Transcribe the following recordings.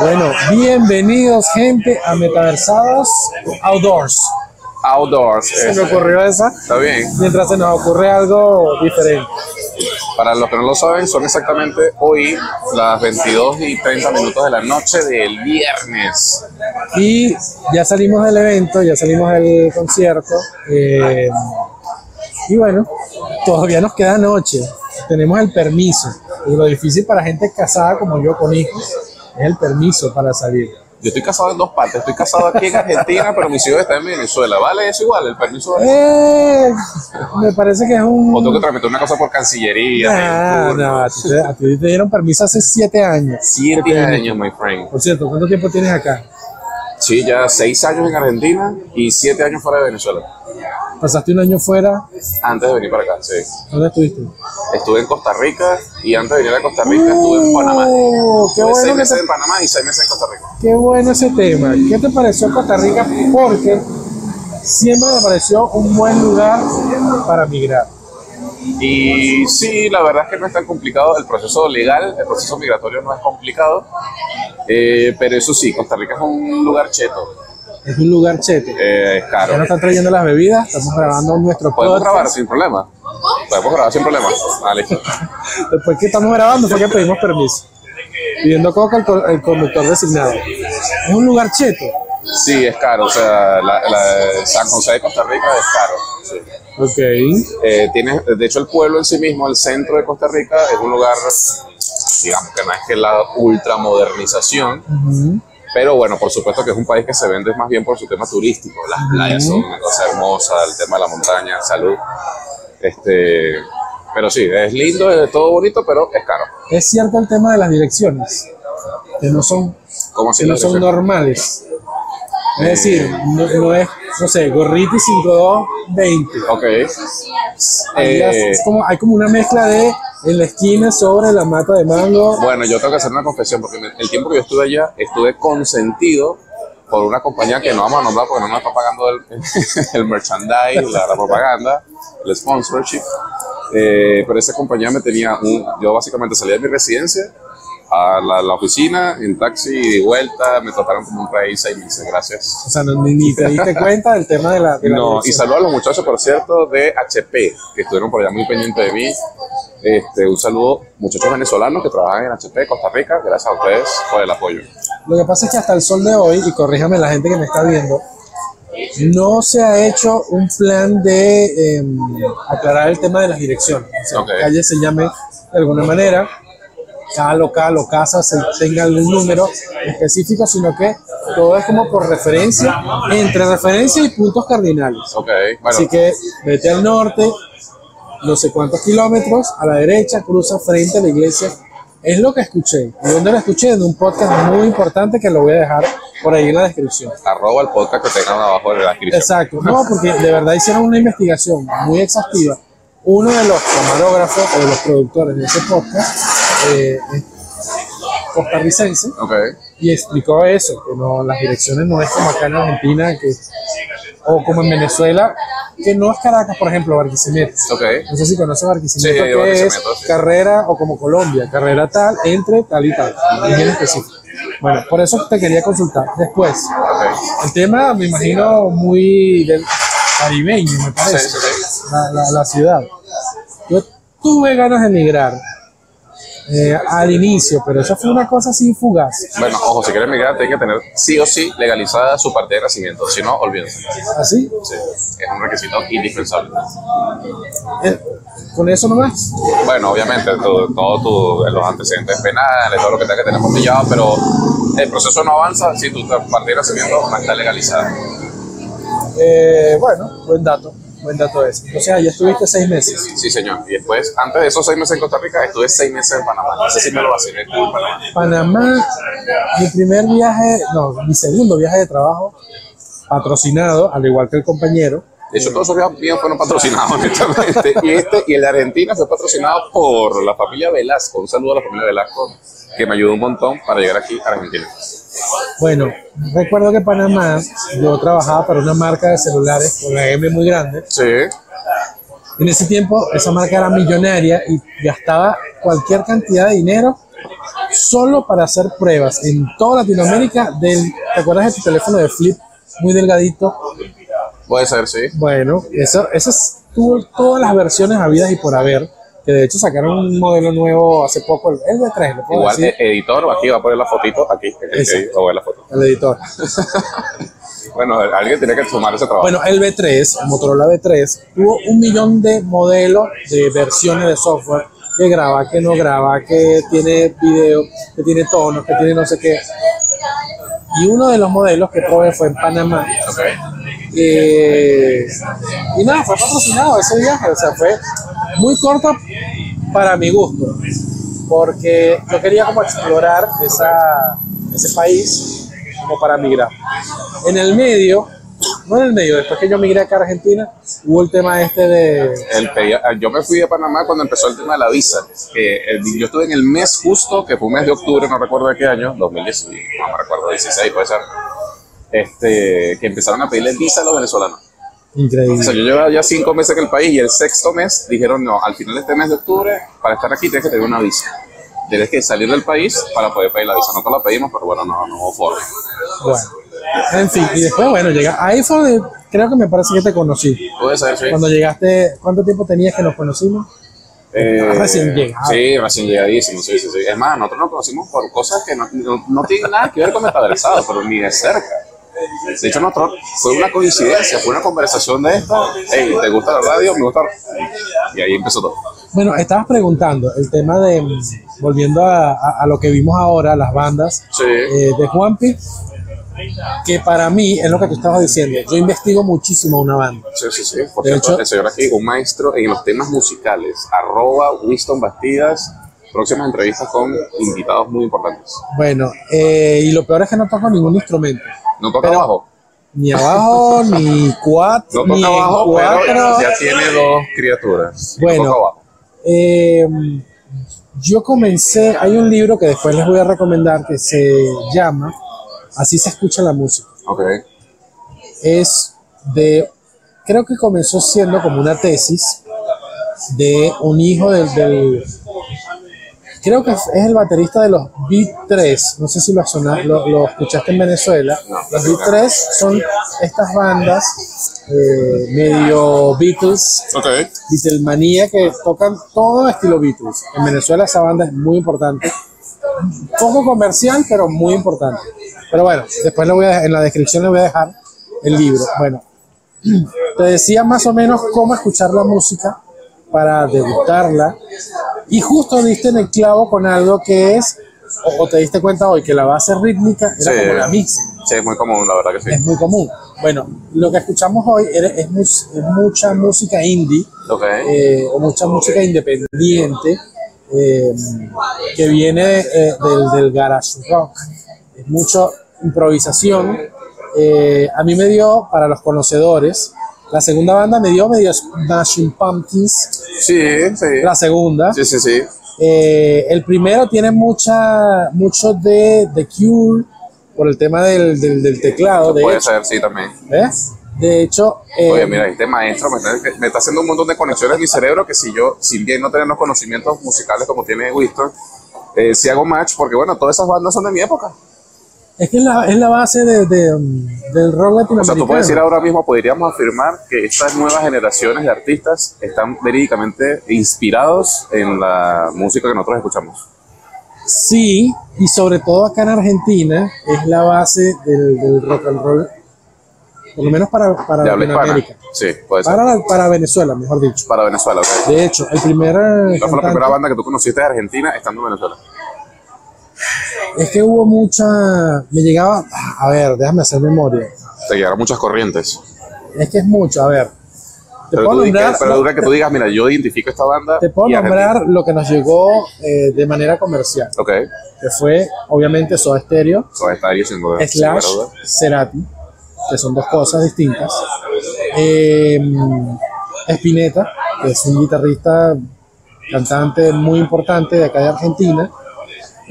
Bueno, bienvenidos gente a Metaversados Outdoors. Outdoors. Se me ocurrió esa Está bien. mientras se nos ocurre algo diferente. Para los que no lo saben, son exactamente hoy las 22 y 30 minutos de la noche del viernes. Y ya salimos del evento, ya salimos del concierto. eh, y bueno, todavía nos queda noche. Tenemos el permiso. Y lo difícil para gente casada como yo con hijos es el permiso para salir. Yo estoy casado en dos partes. Estoy casado aquí en Argentina, pero mis hijos están en Venezuela. ¿Vale? Es igual, el permiso. Eh, me parece que es un. O tengo que tramitar una cosa por Cancillería. Ah, turno. no, a ti, te, a ti te dieron permiso hace siete años. Siete te- años, my friend. Por cierto, ¿cuánto tiempo tienes acá? Sí, ya seis años en Argentina y siete años fuera de Venezuela. Pasaste un año fuera. Antes de venir para acá, sí. ¿Dónde estuviste? Estuve en Costa Rica y antes de venir a Costa Rica estuve en Panamá. Oh, qué Estuve bueno seis meses te- en Panamá y seis meses en Costa Rica. Qué bueno ese tema. ¿Qué te pareció Costa Rica? Porque siempre me pareció un buen lugar para migrar. Y sí, la verdad es que no es tan complicado el proceso legal, el proceso migratorio no es complicado, eh, pero eso sí, Costa Rica es un lugar cheto, Es un lugar chete. eh, es Ya caro. nos están trayendo las bebidas, estamos grabando nuestro Podemos podcast. grabar sin problema. Podemos grabar sin problema. Ah, listo. Después que estamos grabando fue que pedimos permiso. Pidiendo coca co- el conductor designado. Es un lugar cheto. Sí, es caro. O sea, la, la- San José de Costa Rica es caro. sí. Ok. Eh, tiene, de hecho, el pueblo en sí mismo, el centro de Costa Rica, es un lugar, digamos que no es que la ultramodernización, Ujú. Pero bueno, por supuesto que es un país que se vende más bien por su tema turístico. Las playas son una cosa hermosa, el tema de la montaña, salud. Este, pero sí, es lindo, es todo bonito, pero es caro. Es cierto el tema de las direcciones, que no son, ¿Cómo que no son normales. Es decir, no, no es, no sé, Gorriti 5220. Ok. Ya Eh, es como, hay como una mezcla de en la esquina sobre la mata de mango. bueno, yo tengo que hacer una confesión porque me- el tiempo que yo estuve allá estuve consentido por una compañía que no vamos a nombrar porque no nos está pagando el, el merchandise, la, la propaganda, el sponsorship. Eh, pero esa compañía me tenía un. Yo básicamente salí de mi residencia a la, la oficina en taxi y de vuelta. Me trataron como un rey seis meses, gracias. O sea, no- ni, ni te diste cuenta del tema de la, de la No, y dirección. saludo a los muchachos, por cierto, de HP, que estuvieron por allá muy pendientes de mí. Este, un saludo, muchachos venezolanos que trabajan en HP, Costa Rica. Gracias a ustedes por el apoyo. Lo que pasa es que hasta el sol de hoy, y corríjame la gente que me está viendo, no se ha hecho un plan de em, aclarar el tema de las direcciones. O sea, Ok. calle se llame de alguna manera, cada local o casa se tenga algún número específico, sino que todo es como por referencia, entre referencia y puntos cardinales. Ok, bueno, Así que vete al norte, no sé cuántos kilómetros, a la derecha, cruza frente a la iglesia. Es lo que escuché. ¿Y dónde lo escuché? En un podcast muy importante que lo voy a dejar por ahí en la descripción. arroba el podcast que tengan abajo de la descripción. Exacto. No, porque de verdad hicieron una investigación muy exhaustiva. Uno de los camarógrafos o de los productores de ese podcast eh, costarricense y explicó eso, que no, las direcciones no es como acá en Argentina que, o como en Venezuela, que no es Caracas, por ejemplo, Barquisimeto. No sé si conoces Barquisimeto, Sí, que Barquisimeto, es sí. carrera o como Colombia, carrera tal, entre tal y tal, bien específico. Bueno, por eso te quería consultar. Después, el tema me imagino muy del caribeño, me parece, sí. La, la- la ciudad. Yo tuve ganas de emigrar eh, al inicio, pero eso fue una cosa así fugaz. Bueno, ojo, si quieren migrar, tienen que tener sí o sí legalizada su parte de nacimiento. Si no, olvídense. Así, Sí, es un requisito indispensable. eh, con eso nomás. Bueno, obviamente, todo, todo tu- los antecedentes penales, todo lo que tenga que tener compillado, pero el proceso no avanza si tu parte de nacimiento no está legalizada. Eh, bueno, buen dato, buen dato ese. O sea, ya estuviste seis meses. Sí, señor. Y después, antes de esos seis meses en Costa Rica, estuve seis meses en Panamá. No sé si me lo vacilé en Panamá. Panamá, mi primer viaje, no, mi segundo viaje de trabajo, patrocinado, al igual que el compañero. De hecho, todos esos viajes fueron patrocinados, honestamente. Y este, y el de Argentina fue patrocinado por la familia Velasco. Un saludo a la familia Velasco, que me ayudó un montón para llegar aquí a Argentina. Bueno, recuerdo que en Panamá yo trabajaba para una marca de celulares con la M muy grande. Sí. En ese tiempo esa marca era millonaria y gastaba cualquier cantidad de dinero solo para hacer pruebas en toda Latinoamérica del, ¿te acuerdas de tu teléfono de flip muy delgadito? Puede ser, sí. Bueno, eso, eso es- tuvo todas las versiones habidas y por haber, que de hecho sacaron un modelo nuevo hace poco, el el V3, ¿lo puedo Igual, decir? eh, editor, aquí va a poner la fotito, aquí, aquí, va a la foto. El editor. Bueno, alguien tenía que tomar ese trabajo. Bueno, el V3, el Motorola V3, tuvo un millón de modelos de versiones de software que graba, que no graba, que tiene video, que tiene tonos, que tiene no sé qué. Y uno de los modelos que probé fue en Panamá. Ok. Eh, y nada, fue patrocinado ese viaje, o sea, fue muy corto para mi gusto, porque yo quería como explorar esa, ese país como para migrar. En el medio, no en el medio, después que yo migré acá a Argentina, hubo el tema este de... Pedía- yo me fui de Panamá cuando empezó el tema de la visa. Yo estuve en el mes justo, que fue un mes de octubre, no recuerdo de qué año, 2010, no me recuerdo, 16 puede ser. Este, que empezaron a pedirle visa a los venezolanos. O sea, Increíble. yo llevaba ya cinco meses en el país y el sexto mes dijeron, no, al final de este mes de octubre, para estar aquí tienes que tener una visa. Tienes que salir del país para poder pedir la visa. Nosotros la pedimos, pero bueno, no, no hubo forma. Bueno, en fin, y después, bueno, llega ahí fue creo que me parece que te conocí. Puede ser, sí. Cuando llegaste, ¿cuánto tiempo tenías que nos conocimos? Eh, Recién llegado. Sí, recién llegadísimo, sí, sí, sí. Es más, nosotros nos conocimos por cosas que no, no, no tienen nada que ver con Metaversado, pero ni de cerca. De hecho, nosotros fue una coincidencia, fue una conversación de esta. Hey, ¿te gusta la radio? Me gusta. Y ahí empezó todo. Bueno, estabas preguntando el tema de, volviendo a, a- a lo que vimos ahora, las bandas Sí. eh, de Juanpi, que para mí es lo que tú estabas diciendo. Yo investigo muchísimo una banda. Sí, sí, sí. Por De cierto, hecho- el señor aquí, un maestro en los temas musicales. Arroba Winston Bastidas. Próximas entrevistas con invitados muy importantes. Bueno, eh, y lo peor es que no toco ningún instrumento. No toca Pero- abajo. Ni abajo, ni cuatro, No ni toca en abajo, cuatro. pero ya tiene dos criaturas. No Bueno. toca abajo. Eh, yo comencé, hay un libro que después les voy a recomendar que se llama Así se escucha la música. Ok. Es de, creo que comenzó siendo como una tesis de un hijo del, del- creo que es el baterista de los Beat 3, no sé si lo, sona- lo, lo escuchaste en Venezuela. Los Beat 3 son estas bandas eh, medio Beatles, Ok. Beatlemanía que tocan todo estilo Beatles. En Venezuela esa banda es muy importante. Poco comercial, pero muy importante. Pero bueno, después le voy a, en la descripción le voy a dejar el libro. Bueno, te decía más o menos cómo escuchar la música para degustarla. Y justo diste en el clavo con algo que es, o, o te diste cuenta hoy, que la base rítmica era Sí. como la misma Sí, es muy común, la verdad que sí. es muy común. Bueno, lo que escuchamos hoy es, mus- es mucha música indie Ok. eh, o mucha música independiente eh, que viene eh, del, del garage rock. Es mucha improvisación. Eh, a mí me dio, para los conocedores, la segunda banda me dio medio Smashing Pumpkins, Sí, sí. la segunda. Sí, sí, sí. Eh, el primero tiene mucha, mucho de The Cure por el tema del, del, del teclado, de Puede hecho. ser, sí, también. ¿Ves? De hecho, eh, Oye, mira, este maestro me está, me está haciendo un montón de conexiones en mi cerebro que si yo, sin bien no tener los conocimientos musicales como tiene Winston, eh, si hago match, porque bueno, todas esas bandas son de mi época. Es que es la, es la base de, de, um, del rock O sea, latinoamericano. tú puedes decir ahora mismo, podríamos afirmar que estas nuevas generaciones de artistas están verídicamente inspirados en la música que nosotros escuchamos. Sí, y sobre todo acá en Argentina es la base del, del rock and roll, por lo menos para, para. Latinoamérica. Sí, puede ser. Para, para Venezuela, mejor dicho. Para Venezuela. ok. De hecho, el primer ¿Cuál fue la primera banda que tú conociste de Argentina estando en Venezuela? Es que hubo mucha, me llegaba, a ver, déjame hacer memoria. Te llegaron muchas corrientes. Es que es mucho, a ver. Te Pero, puedo tú, nombrar, pero dura que tú digas, mira, yo identifico esta banda. te puedo Argentina. nombrar lo que nos llegó eh, de manera comercial, Ok, que fue obviamente Soda Stereo, Soda Stereo, sin duda. slash. Cerati, que son dos cosas distintas. Eh, Spinetta, que es un guitarrista, cantante muy importante de acá de Argentina.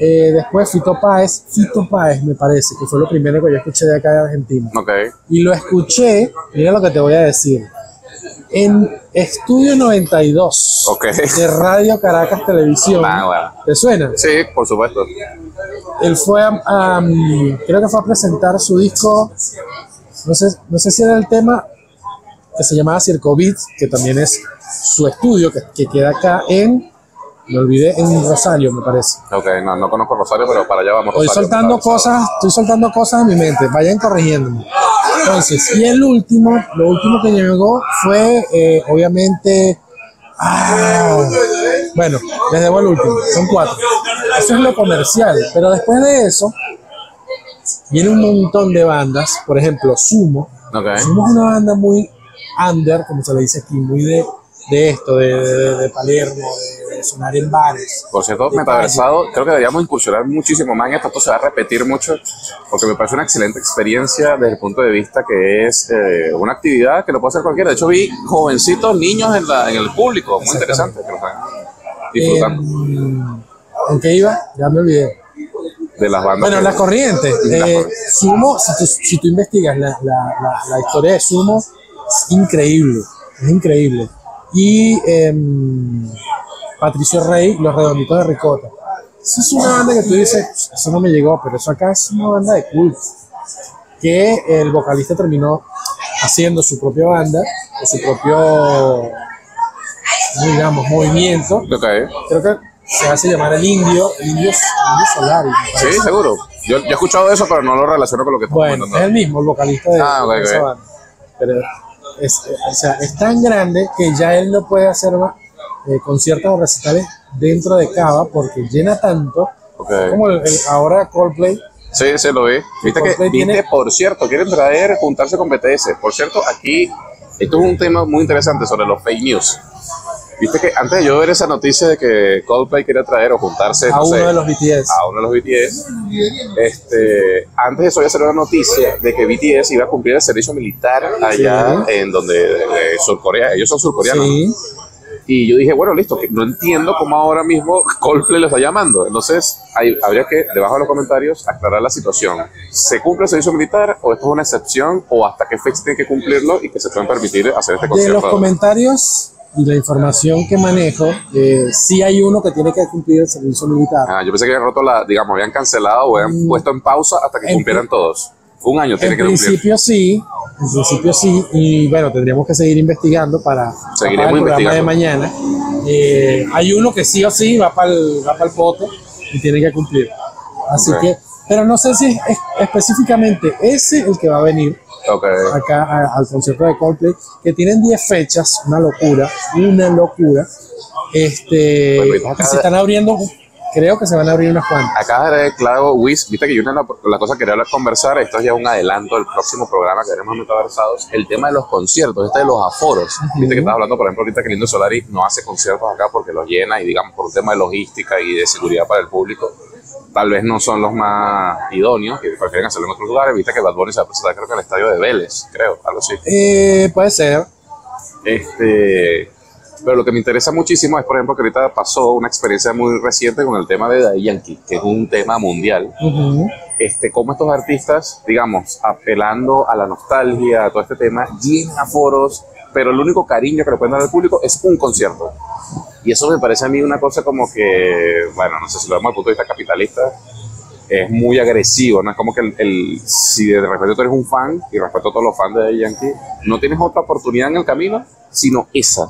Eh, después Fito Páez, Fito Páez me parece, que fue lo primero que yo escuché de acá de Argentina. Ok, Y lo escuché, mira lo que te voy a decir, en Estudio 92 Ok. de Radio Caracas Televisión. Ah, bueno. ¿Te suena? Sí, por supuesto. Él fue a, mm, creo que fue a presentar su disco, no sé, no sé si era el tema que se llamaba Circo Beats, que también es su estudio, que, que queda acá en, me olvidé, en Rosario, me parece. Ok, no, no conozco Rosario, pero para allá vamos. Estoy Rosario, soltando cosas, estoy soltando cosas en mi mente, vayan corrigiéndome. Entonces, y el último, lo último que llegó fue, eh, obviamente, ah, bueno, les debo el último, son cuatro. Eso es lo comercial, pero después de eso, viene un montón de bandas, por ejemplo, Sumo. Ok. Sumo es una banda muy under, como se le dice aquí, muy de, de esto, de, de- de Palermo, de, de sonar en bares. Por cierto, metaversado, creo que deberíamos incursionar muchísimo más en esto. Esto se va a repetir mucho porque me parece una excelente experiencia desde el punto de vista que es eh, una actividad que lo puede hacer cualquiera. De hecho, vi jovencitos, niños en, la, en el público, muy interesante, que lo están disfrutando Em, ¿En qué iba? Ya me olvidé. de las bandas. Bueno, las corrientes. Las Eh, corrientes. Sumo, si tú, si tú investigas la, la- la- la historia de Sumo, es increíble. Es increíble. Y em, Patricio Rey, Los Redonditos de Ricota. Eso es una banda que tú dices, eso no me llegó, pero eso acá es una banda de culto. Que el vocalista terminó haciendo su propia banda, o su propio, digamos, movimiento. Ok. Creo que se hace llamar el indio, el indio, indio Solari. me Sí, seguro. Yo, yo he escuchado eso, pero no lo relaciono con lo que estás Bueno, es comentando. el mismo, el vocalista de, Ah, ok, de esa ok. banda. Pero es, o sea, es tan grande que ya él no puede hacer eh, conciertos o recitales dentro de Cava porque llena tanto como el, el- ahora Coldplay. Sí, sí, lo vi. Viste que, Coldplay viste, tiene- por cierto, quieren traer, juntarse con BTS. Por cierto, aquí, esto es un tema muy interesante sobre los fake news. Viste que antes de yo ver esa noticia de que Coldplay quería traer o juntarse, a no uno sé, de los BTS. a uno de los BTS, este, antes de eso ya salió una noticia de que BTS iba a cumplir el servicio militar allá en donde, de Surcorea. Ellos son surcoreanos. Sí, Y yo dije, bueno, listo, que no entiendo cómo ahora mismo Coldplay lo está llamando. Entonces, hay- habría que, debajo de los comentarios, aclarar la situación. ¿Se cumple el servicio militar o esto es una excepción o hasta qué fecha tiene que cumplirlo y que se pueden permitir hacer este de concierto? los comentarios y la información que manejo, eh, sí hay uno que tiene que cumplir el servicio militar. Ah, yo pensé que habían roto la, digamos, habían cancelado o habían puesto en pausa hasta que Mm. En cumplieran todos. Un año tiene En que cumplir. principio sí, en principio sí, y bueno, tendríamos que seguir investigando para, Seguiremos para el programa de mañana. Eh, hay uno que sí o sí va para el, va el pote y tiene que cumplir. Así Ok. que, pero no sé si es específicamente ese el que va a venir Ok. acá a- al concierto de Coldplay, que tienen 10 fechas, una locura, una locura. Este, Bueno, y acá- y se están abriendo, creo que se van a abrir unas cuantas. Acá de claro, Wiz, viste que yo una la, cosa que quería hablar, conversar, esto es ya un adelanto del próximo programa que haremos Metaversados, el tema de los conciertos, este de los aforos. Viste que estás hablando, por ejemplo, ahorita que Lindo Solari no hace conciertos acá porque los llena y digamos por un tema de logística y de seguridad para el público, tal vez no son los más idóneos, que prefieren hacerlo en otros lugares. Viste que Bad Bunny se va a presentar creo que en el estadio de Vélez, creo, algo así. Eh, puede ser. Este, pero lo que me interesa muchísimo es, por ejemplo, que ahorita pasó una experiencia muy reciente con el tema de Daddy Yankee, que es un tema mundial. Ujú. Este, cómo estos artistas, digamos, apelando a la nostalgia, a todo este tema, llenan foros, pero el único cariño que le pueden dar al público es un concierto. Y eso me parece a mí una cosa como que, bueno, no sé si lo vemos desde el punto de vista capitalista, es muy agresivo, ¿no? Es como que el, el- si de repente tú eres un fan, y respeto a todos los fans de Yankee, no tienes otra oportunidad en el camino, sino esa.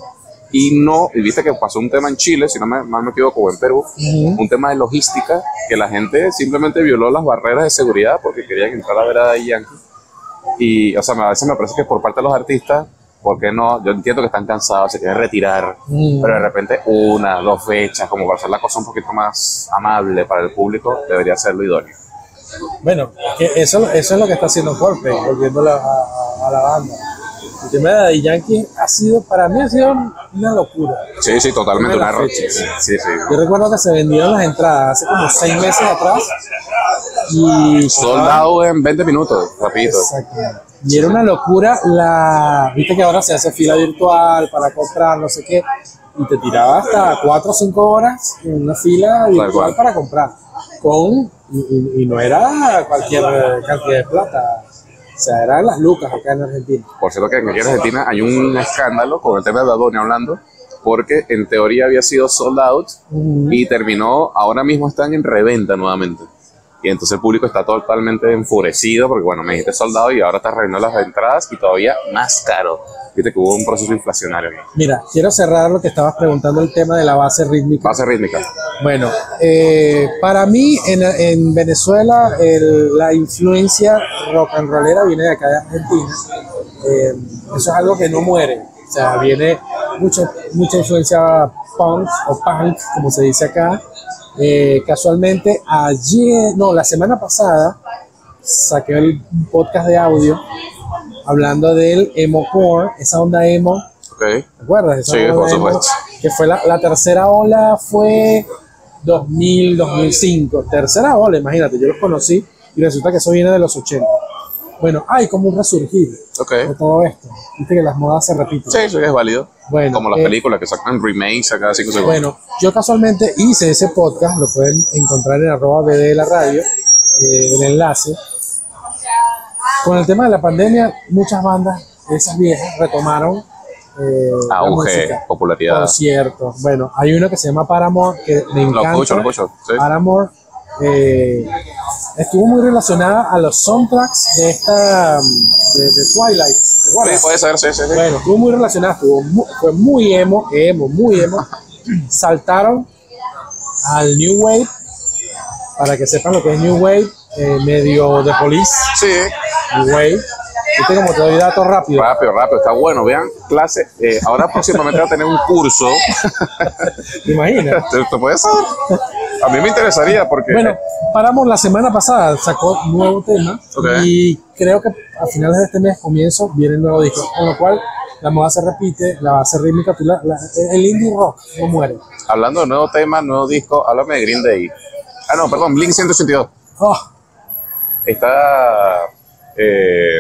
Y no, y viste que pasó un tema en Chile, si no me, mal me equivoco, o en Perú, Ujú. un tema de logística, que la gente simplemente violó las barreras de seguridad porque querían entrar a ver a Yankee. Y, o sea, a veces me parece que por parte de los artistas, ¿por qué no? Yo entiendo que están cansados, se quieren retirar, Mm. pero de repente una, dos fechas, como para hacer la cosa un poquito más amable para el público, debería ser lo idóneo. Bueno, que eso, eso es lo que está haciendo Coldplay, volviendo a- a la banda. Tema de Yankee ha sido, para mí ha sido una locura. Sí, sí, totalmente Una una de ro- las fechas. Sí, sí. Yo recuerdo que se vendieron las entradas hace como seis meses atrás y Soldado en 20 minutos, rapidito. Exactamente. Y era una locura la. Viste que ahora se hace fila virtual para comprar, no sé qué. Y te tiraba hasta cuatro o cinco horas en una fila virtual para comprar. Con. Y, y- y no era cualquier cantidad de plata. O sea, eran las lucas acá en Argentina. Por cierto que aquí en Argentina hay un escándalo con el tema de Bad hablando, porque en teoría había sido sold out y terminó, ahora mismo están en reventa nuevamente. Y entonces el público está totalmente enfurecido porque, bueno, me dijiste soldado y ahora estás revendiendo las entradas y todavía más caro. Viste que hubo un proceso inflacionario. Mira, quiero cerrar lo que estabas preguntando, el tema de la base rítmica. Base rítmica. Bueno, eh, para mí en, en Venezuela el- la influencia rock and rollera viene de acá de Argentina. Eh, eso es algo que no muere. O sea, viene mucho, mucha influencia punk o punk, como se dice acá. Eh, casualmente, ayer, no, la semana pasada, saqué el podcast de audio hablando del emo core, esa onda emo Ok. ¿Te acuerdas? Esa Sí, emo. Que fue la, la tercera ola fue 2000, 2005. Tercera ola, imagínate, yo los conocí y resulta que eso viene de los 80. Bueno, hay como un resurgir de todo esto. Viste que las modas se repiten. Sí, eso es válido. Bueno, Como las eh, películas que sacan remakes a cada cinco segundos. Bueno, yo casualmente hice ese podcast, lo pueden encontrar en arroba BD de la radio, eh, el enlace. Con el tema de la pandemia, muchas bandas, esas viejas, retomaron eh, Auge, música. popularidad. conciertos. Bueno, hay uno que se llama Paramore, que me Lo encanta. escucho, lo escucho. Sí. Paramore eh, estuvo muy relacionada a los soundtracks de esta de, de Twilight. ¿te Sí, puede ser, sí, sí, sí. Bueno, estuvo muy relacionada, estuvo mu- fue muy emo, emo, muy emo. Saltaron al New Wave, para que sepan lo que es New Wave, eh, medio de Police, Sí, New Wave. Viste como te doy datos rápido. rápido, rápido, está bueno. Vean, clase. eh, ahora próximamente va a tener un curso. ¿Te imaginas? ¿Te, te puedes saber? A mí me interesaría porque. Bueno, Paramore la semana pasada sacó un nuevo tema y creo que a finales de este mes, comienzo, viene el nuevo disco. Con lo cual, la moda se repite, la base rítmica, la- la- el indie rock no muere. Hablando de nuevo tema, nuevo disco, háblame de Green Day. Ah, no, perdón, Blink 182. Oh, Está eh,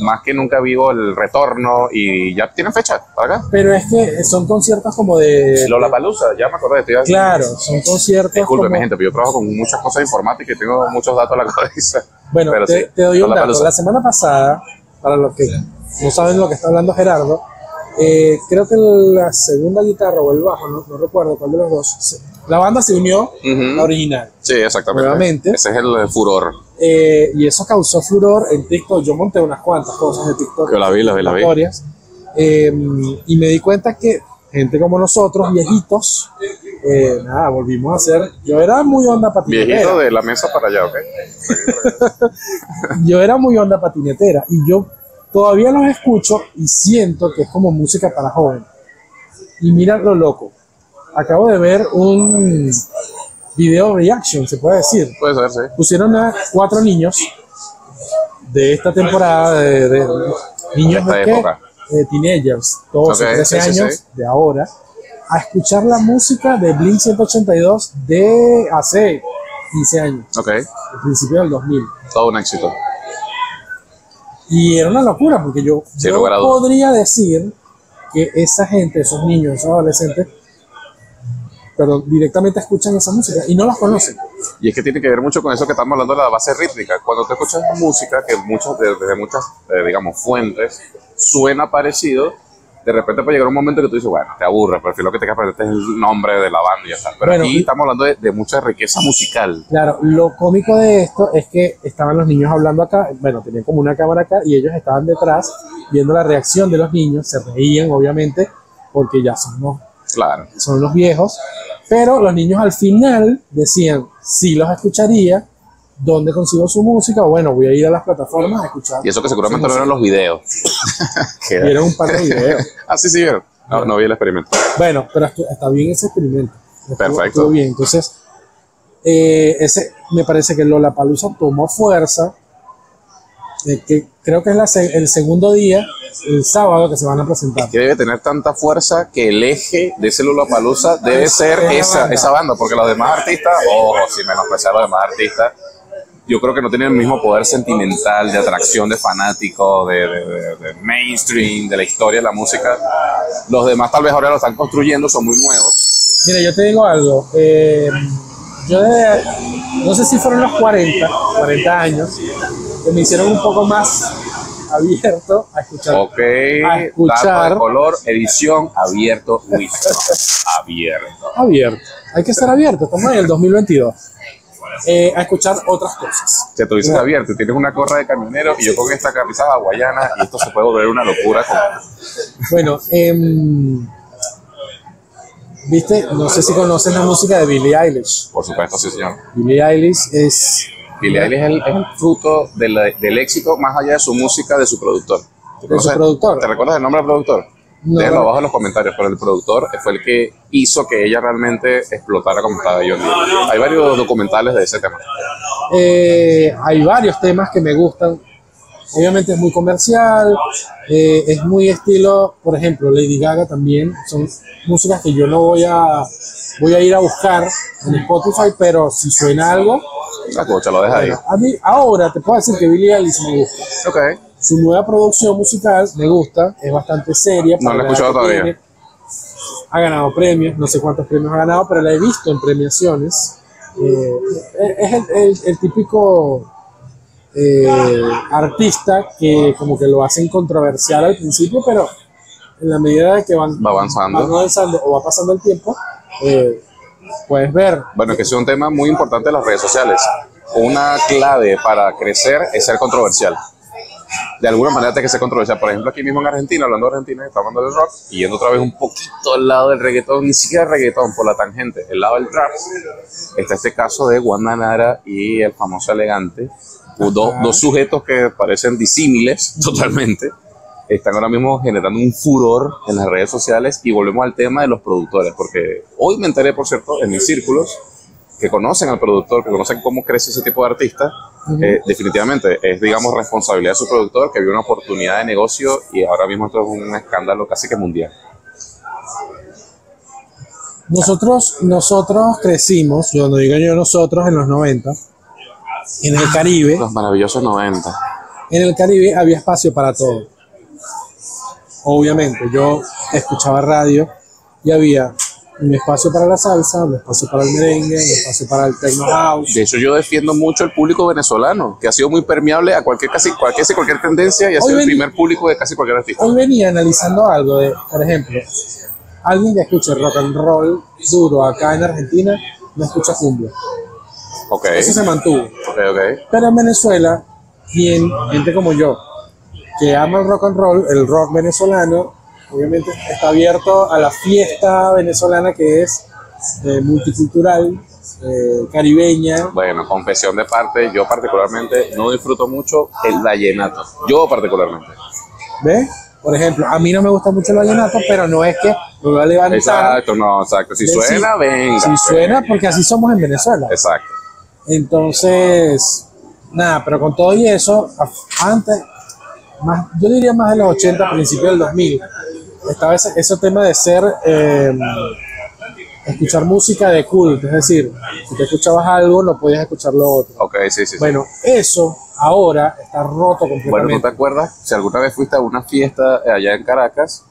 más que nunca vivo el retorno y ya tienen fecha para acá. pero es que son conciertos como de... Lola Palusa, ya me acordé. Estoy Claro, son conciertos Discúlpeme, como- gente, pero yo trabajo con muchas cosas informáticas y tengo muchos datos a la cabeza. Bueno, Pero te, sí, te doy un dato. La semana pasada, para los que no saben lo que está hablando Gerardo, eh, creo que la segunda guitarra o el bajo, no, no recuerdo cuál de los dos, la banda se unió, Ujú. la original. Sí, exactamente. Nuevamente. Ese es el furor. Eh, y eso causó furor en TikTok. Yo monté unas cuantas cosas de TikTok. Yo la vi, la vi, la vi. historias, eh, y me di cuenta que gente como nosotros, viejitos, eh, nada, volvimos a hacer. Yo era muy onda patinetera. Viejito de la mesa para allá, ¿ok? Yo era muy onda patinetera y yo todavía los escucho y siento que es como música para jóvenes. Y mira lo loco. Acabo de ver un video reaction, se puede decir. Puede ser, sí. pusieron a cuatro niños de esta temporada de, de- niños De de época. Eh, teenagers, 12, Ok, 13 sí, años sí. de ahora, a escuchar la música de Blink 182 de hace 15 años, Ok, al principio del 2000. todo un éxito. Y era una locura porque yo, podría decir que esa gente, esos niños, esos adolescentes, perdón, directamente escuchan esa música y no las conocen. Y es que tiene que ver mucho con eso que estamos hablando de la base rítmica. Cuando tú escuchas música que muchos, de- desde muchas, eh, digamos, fuentes, suena parecido, de repente puede llegar un momento que tú dices, bueno, te aburres, prefiero que te es el nombre de la banda y ya está. Pero Bueno, aquí estamos hablando de, de mucha riqueza musical. Claro, lo cómico de esto es que estaban los niños hablando acá, bueno, tenían como una cámara acá y ellos estaban detrás viendo la reacción de los niños, se reían obviamente porque ya son los, Claro. son los viejos, pero los niños al final decían, sí los escucharía, ¿dónde consigo su música? Bueno, voy a ir a las plataformas a escuchar. Y eso que seguramente no eran los videos. Vieron un par de videos. ah, sí, sí, vieron. No, no vi el experimento. Bueno, pero está bien ese experimento. Estuvo- Perfecto. estuvo bien. Entonces, eh, ese me parece que Lola Palusa tomó fuerza. Eh, que creo que es la se- el segundo día, el sábado, que se van a presentar. que debe tener tanta fuerza que el eje de ese Lollapalooza debe Es- ser es esa, banda. esa banda, porque los demás artistas, ojo, sin menospreciar a los demás artistas, yo creo que no tienen el mismo poder sentimental, de atracción de fanático, de, de- de- de mainstream, de la historia de la música. Los demás tal vez ahora lo están construyendo, son muy nuevos. Mira, yo te digo algo. eh, yo desde, no sé si fueron los 40, 40 años, que me hicieron un poco más abierto a escuchar. Ok, A escuchar. dato de color, edición abierto, Winston. abierto. Abierto. Hay que ser abierto, estamos en el 2022. Eh, a escuchar otras cosas. Si tú dices abierto tienes una corra de camionero y yo con esta camisa hawaiana y esto se puede volver una locura. con- Bueno, em, viste, no sé si conoces la música de Billie Eilish. Por supuesto, sí, señor. Billie Eilish es Billie Eilish es el, es el fruto de la- del éxito más allá de su música, de su productor. ¿Tú de su productor. ¿Te recuerdas el nombre del productor? No. Déjalo abajo en los comentarios, pero el productor fue el que hizo que ella realmente explotara como estaba hoy en día. Hay varios documentales de ese tema. Eh, hay varios temas que me gustan. Obviamente es muy comercial, eh, es muy estilo, por ejemplo, Lady Gaga también. Son músicas que yo no voy a voy a ir a buscar en Spotify, pero si suena algo, La cocha lo deja ahí. a mí ahora te puedo decir que Billie Eilish me gusta. Ok. Su nueva producción musical me gusta, es bastante seria. No la he escuchado todavía. tiene. Ha ganado premios, no sé cuántos premios ha ganado, pero la he visto en premiaciones. Eh, es el, el- el típico eh, artista que como que lo hacen controversial al principio, pero en la medida de que van, Va avanzando. van avanzando o va pasando el tiempo, eh, puedes ver Bueno, que es un tema muy importante en las redes sociales. Una clave para crecer es ser controversial. De alguna manera tiene que ser controversial. Por ejemplo, aquí mismo en Argentina, hablando de Argentina, estamos hablando del rock y yendo otra vez un poquito al lado del reggaetón, ni siquiera reggaetón, por la tangente, el lado del trap. Está este caso de Wanda Nara y el famoso elegante, dos, dos sujetos que parecen disímiles totalmente. Están ahora mismo generando un furor en las redes sociales y volvemos al tema de los productores, porque hoy me enteré, por cierto, en mis círculos, que conocen al productor, que conocen cómo crece ese tipo de artista, eh, definitivamente es, digamos, responsabilidad de su productor que vio una oportunidad de negocio y ahora mismo esto es un escándalo casi que mundial. Nosotros, nosotros crecimos, yo no digo yo nosotros, en los 90, en el Caribe. Los maravillosos 90. En el Caribe había espacio para todo. Obviamente, yo escuchaba radio y había un espacio para la salsa, un espacio para el merengue, un espacio para el techno house. De hecho, yo defiendo mucho el público venezolano, que ha sido muy permeable a cualquier, casi, cualquier, cualquier tendencia y ha Hoy sido el primer público de casi cualquier artista. Hoy venía analizando algo de, por ejemplo, alguien que escucha rock and roll duro acá en Argentina no escucha cumbia. Eso se mantuvo. Pero en Venezuela, quien, gente como yo, que ama el rock and roll, el rock venezolano, obviamente está abierto a la fiesta venezolana que es eh, multicultural, eh, caribeña. Bueno, confesión de parte, yo particularmente no disfruto mucho el vallenato. Yo particularmente. ¿Ves? Por ejemplo, a mí no me gusta mucho el vallenato, pero no es que me voy a levantar. Exacto, no, exacto. Si suena, venga. Si suena, venga. porque así somos en Venezuela. Exacto. Entonces, nada, pero con todo y eso, antes, más, yo diría más de los 80, principios del 2000, estaba ese, ese tema de ser, eh, escuchar música de culto, es decir, si te escuchabas algo, no podías escuchar lo otro. Ok, sí, sí. sí. Bueno, eso ahora está roto Bueno, ¿tú completamente. te acuerdas? Si alguna vez fuiste a una fiesta allá en Caracas,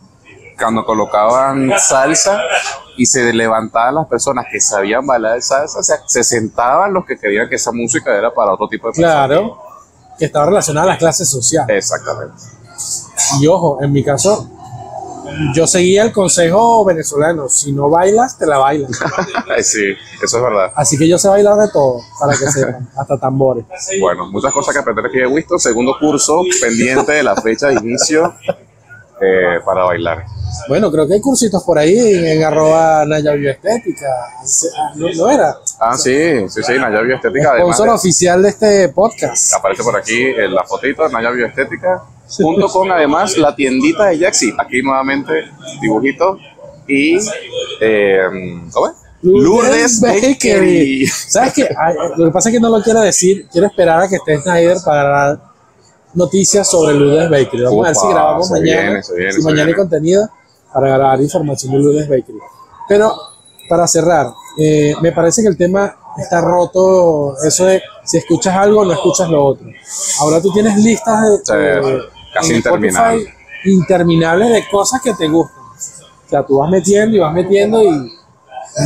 cuando colocaban salsa y se levantaban las personas que sabían bailar salsa, se, se sentaban los que creían que esa música era para otro tipo de personas. Claro, que estaba relacionada a las clases sociales. Exactamente. Y ojo, en mi caso, yo seguía el consejo venezolano, si no bailas, te la bailan. sí, eso es verdad. Así que yo sé bailar de todo, para que sepan, hasta tambores. Bueno, muchas cosas que aprender aquí de Wisto. Segundo curso, pendiente de la fecha de inicio eh, para bailar. Bueno, creo que hay cursitos por ahí en, arroba Naya Bioestética. ¿No, no era? Ah, sí, sí, sí, Naya Bioestética. Además, Sponsor de- oficial de este podcast. aparece por aquí en la fotito, Naya Bioestética, junto con además la tiendita de Jaxi. Aquí nuevamente, dibujito y. Eh, ¿Cómo es? Lourdes Bakery. ¿Sabes qué? Lo que pasa es que no lo quiero decir. Quiero esperar a que esté Snyder para noticias sobre Lourdes Bakery. Vamos a ver si grabamos se mañana. viene, se viene, si se mañana hay contenido para grabar información de Lourdes Bakery. Pero para cerrar, eh, me parece que el tema está roto. Eso de si escuchas algo, no escuchas lo otro. Ahora tú tienes listas de, Sí, de- casi interminables de cosas que te gustan. O sea, tú vas metiendo y vas metiendo y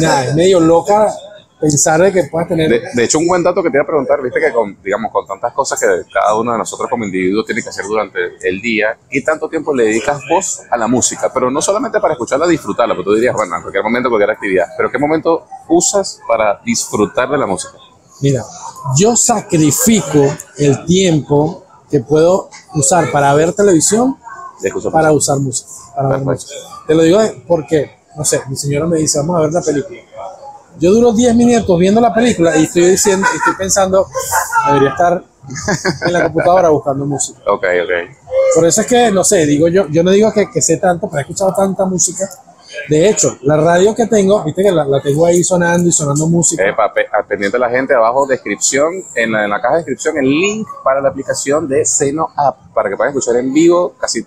nada, es medio loca pensar de que puedas tener... De, de hecho, un buen dato que te iba a preguntar, viste que con, digamos, con tantas cosas que cada uno de nosotros como individuo tiene que hacer durante el día, ¿qué tanto tiempo le dedicas vos a la música? Pero no solamente para escucharla, disfrutarla, porque tú dirías, bueno, en cualquier momento, cualquier actividad, pero ¿qué momento usas para disfrutar de la música? Mira, yo sacrifico el tiempo que puedo usar para ver televisión para música. usar música. Para ver Perfecto. música. Te lo digo porque, no sé, mi señora me dice, vamos a ver la película. Yo duro 10 minutos viendo la película y estoy diciendo, estoy pensando, debería estar en la computadora buscando música. Ok, ok. Por eso es que, no sé, digo yo, yo no digo que, que sé tanto, pero he escuchado tanta música. De hecho, la radio que tengo, viste que la, la tengo ahí sonando y sonando música. Epa, pe- a- pendiente la gente, abajo descripción, en la, en la caja de descripción, el link para la aplicación de Seno App, para que puedan escuchar en vivo casi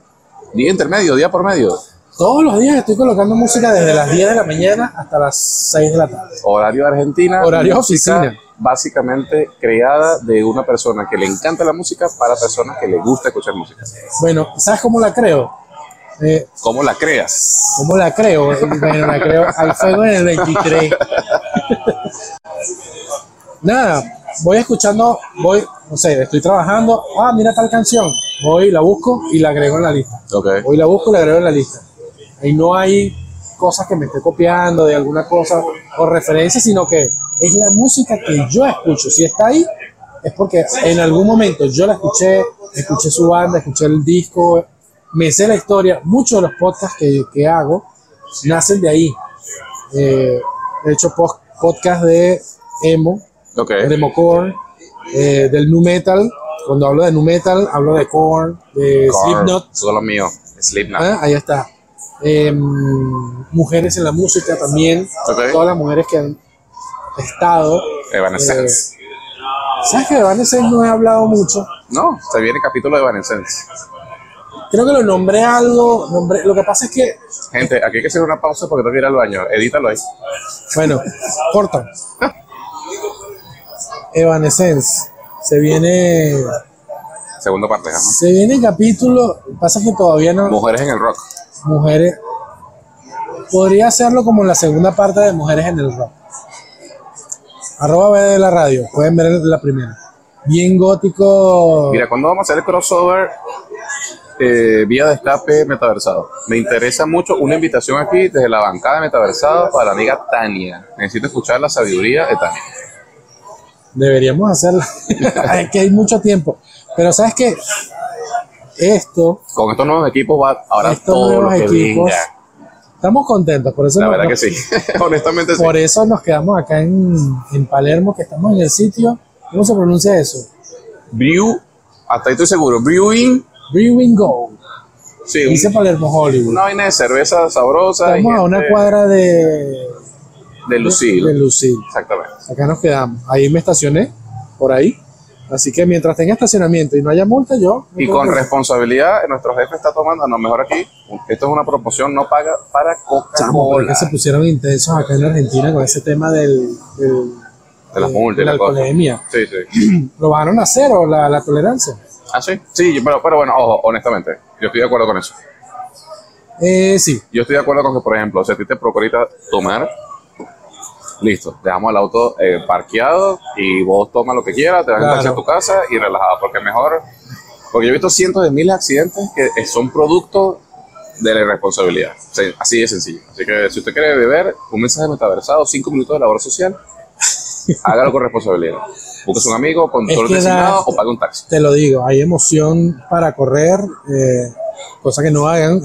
día intermedio, día por medio. Todos los días estoy colocando música desde las 10 de la mañana hasta las 6 de la tarde. Horario de Argentina. Horario oficina. Básicamente creada de una persona que le encanta la música para personas que le gusta escuchar música. Bueno, ¿sabes cómo la creo? Eh, ¿Cómo la creas? ¿Cómo la creo? Bueno, la creo al fuego en el 23. Nada, voy escuchando, voy, no sé, estoy trabajando, ah, mira tal canción, voy, la busco y la agrego en la lista. Ok. Voy, la busco y la agrego en la lista. Ahí no hay cosas que me esté copiando de alguna cosa o referencia, sino que es la música que yo escucho. Si está ahí, es porque en algún momento yo la escuché, escuché su banda, escuché el disco, me sé la historia. Muchos de los podcasts que, que hago nacen de ahí. Eh, he hecho pos- podcast de emo, de Mocore, eh, del nu metal. Cuando hablo de nu metal, hablo de Korn, de Slipknot. Todo lo mío. Slipknot. Ah, ahí está. Em, mujeres en la música también. Todas las mujeres que han estado. Evanescence. ¿Sabes que de Evanescence no he hablado mucho? No, se viene capítulo de Evanescence. Creo que lo nombré algo. nombré- lo que pasa es que, Gente, aquí hay que hacer una pausa porque tengo que ir al baño. Edítalo ahí. bueno, corta. Evanescence. Se viene. Segunda parte, ¿no? Se viene capítulo. Pasa que todavía no. Mujeres en el rock. Mujeres. Podría hacerlo como la segunda parte de Mujeres en el Rock. Arroba B de la radio. Pueden ver la primera. Bien gótico. Mira, ¿cuándo vamos a hacer el crossover eh, vía destape metaversado? Me interesa mucho una invitación aquí desde la bancada de metaversado para la amiga Tania. Necesito escuchar la sabiduría de Tania. Deberíamos hacerlo. es que hay mucho tiempo. Pero sabes que esto, Con estos nuevos equipos va ahora estos todo lo nuevos que equipos, estamos contentos. Por eso, La nos- verdad que sí. Honestamente sí. por eso nos quedamos acá en, en Palermo, que estamos en el sitio. ¿Cómo se pronuncia eso? Brew, hasta ahí estoy seguro. Brewing, Brewing Go. sí, Dice Palermo Hollywood. una vaina de cerveza sabrosa. Estamos a una cuadra de, De Lucille. de Lucille. Exactamente. Acá nos quedamos. Ahí me estacioné, por ahí. Así que mientras tenga estacionamiento y no haya multa, yo. no Y con responsabilidad, nuestro jefe está tomando, a lo mejor aquí, esto es una promoción no paga para Coca-Cola. que se pusieron intensos acá en Argentina con ese tema del, del- De las multas de y la la alcoholemia. Sí, sí. Lo bajaron a cero la, la tolerancia. ¿Ah, sí? Sí, pero, pero bueno, ojo, honestamente, yo estoy de acuerdo con eso. Eh, sí, Yo estoy de acuerdo con que, por ejemplo, si a ti te provoca ahorita tomar, listo, dejamos el auto eh, parqueado y vos tomas lo que quieras, te vas Claro. a tu casa y relajado, porque mejor, porque yo he visto cientos de miles de accidentes que son producto de la irresponsabilidad, O sea, así de sencillo. Así que si usted quiere beber un mensaje metaversado, cinco minutos de labor social, hágalo con responsabilidad. Busque un amigo, conductor Es que da- designado o pague un taxi. te lo digo, hay emoción para correr, eh, cosa que no hagan.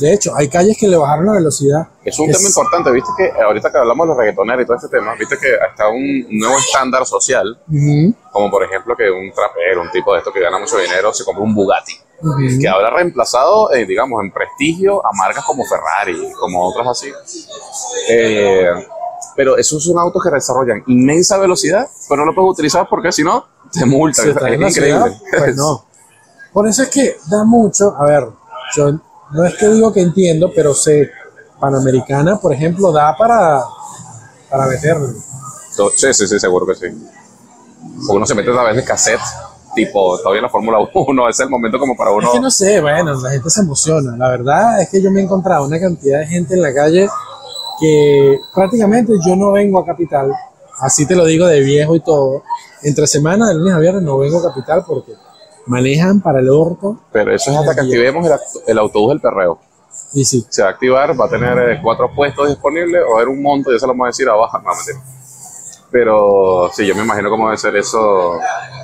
De hecho, hay calles que le bajaron la velocidad. Es un Es- tema importante, viste que ahorita que hablamos de los reggaetoneros y todo este tema, viste que está un nuevo estándar social, como por ejemplo que un trapero, un tipo de esto que gana mucho dinero, se compra un Bugatti, que ahora ha reemplazado, eh, digamos, en prestigio a marcas como Ferrari, como otras así. Eh, pero esos son autos que desarrollan inmensa velocidad, pero no lo puedes utilizar porque si no, te multan. Si es increíble. ciudad, pues no. Por eso es que da mucho, a ver, yo no es que digo que entiendo, pero sé, Panamericana, por ejemplo, da para, para meterle. Sí, sí, sí, seguro que sí. O uno se mete a través de cassette, tipo, todavía en la Fórmula 1, es el momento como para uno... Es que no sé, bueno, la gente se emociona. La verdad es que yo me he encontrado una cantidad de gente en la calle que prácticamente yo no vengo a Capital así te lo digo de viejo y todo. Entre semana, de lunes a viernes, no vengo a Capital porque manejan para el orto. Pero eso es hasta que activemos el, autobús del perreo. Y sí, Se va a activar, va a tener eh, cuatro puestos disponibles, va a haber un monto, ya se lo vamos a decir abajo. No, mentira. Pero sí, yo me imagino cómo debe ser eso.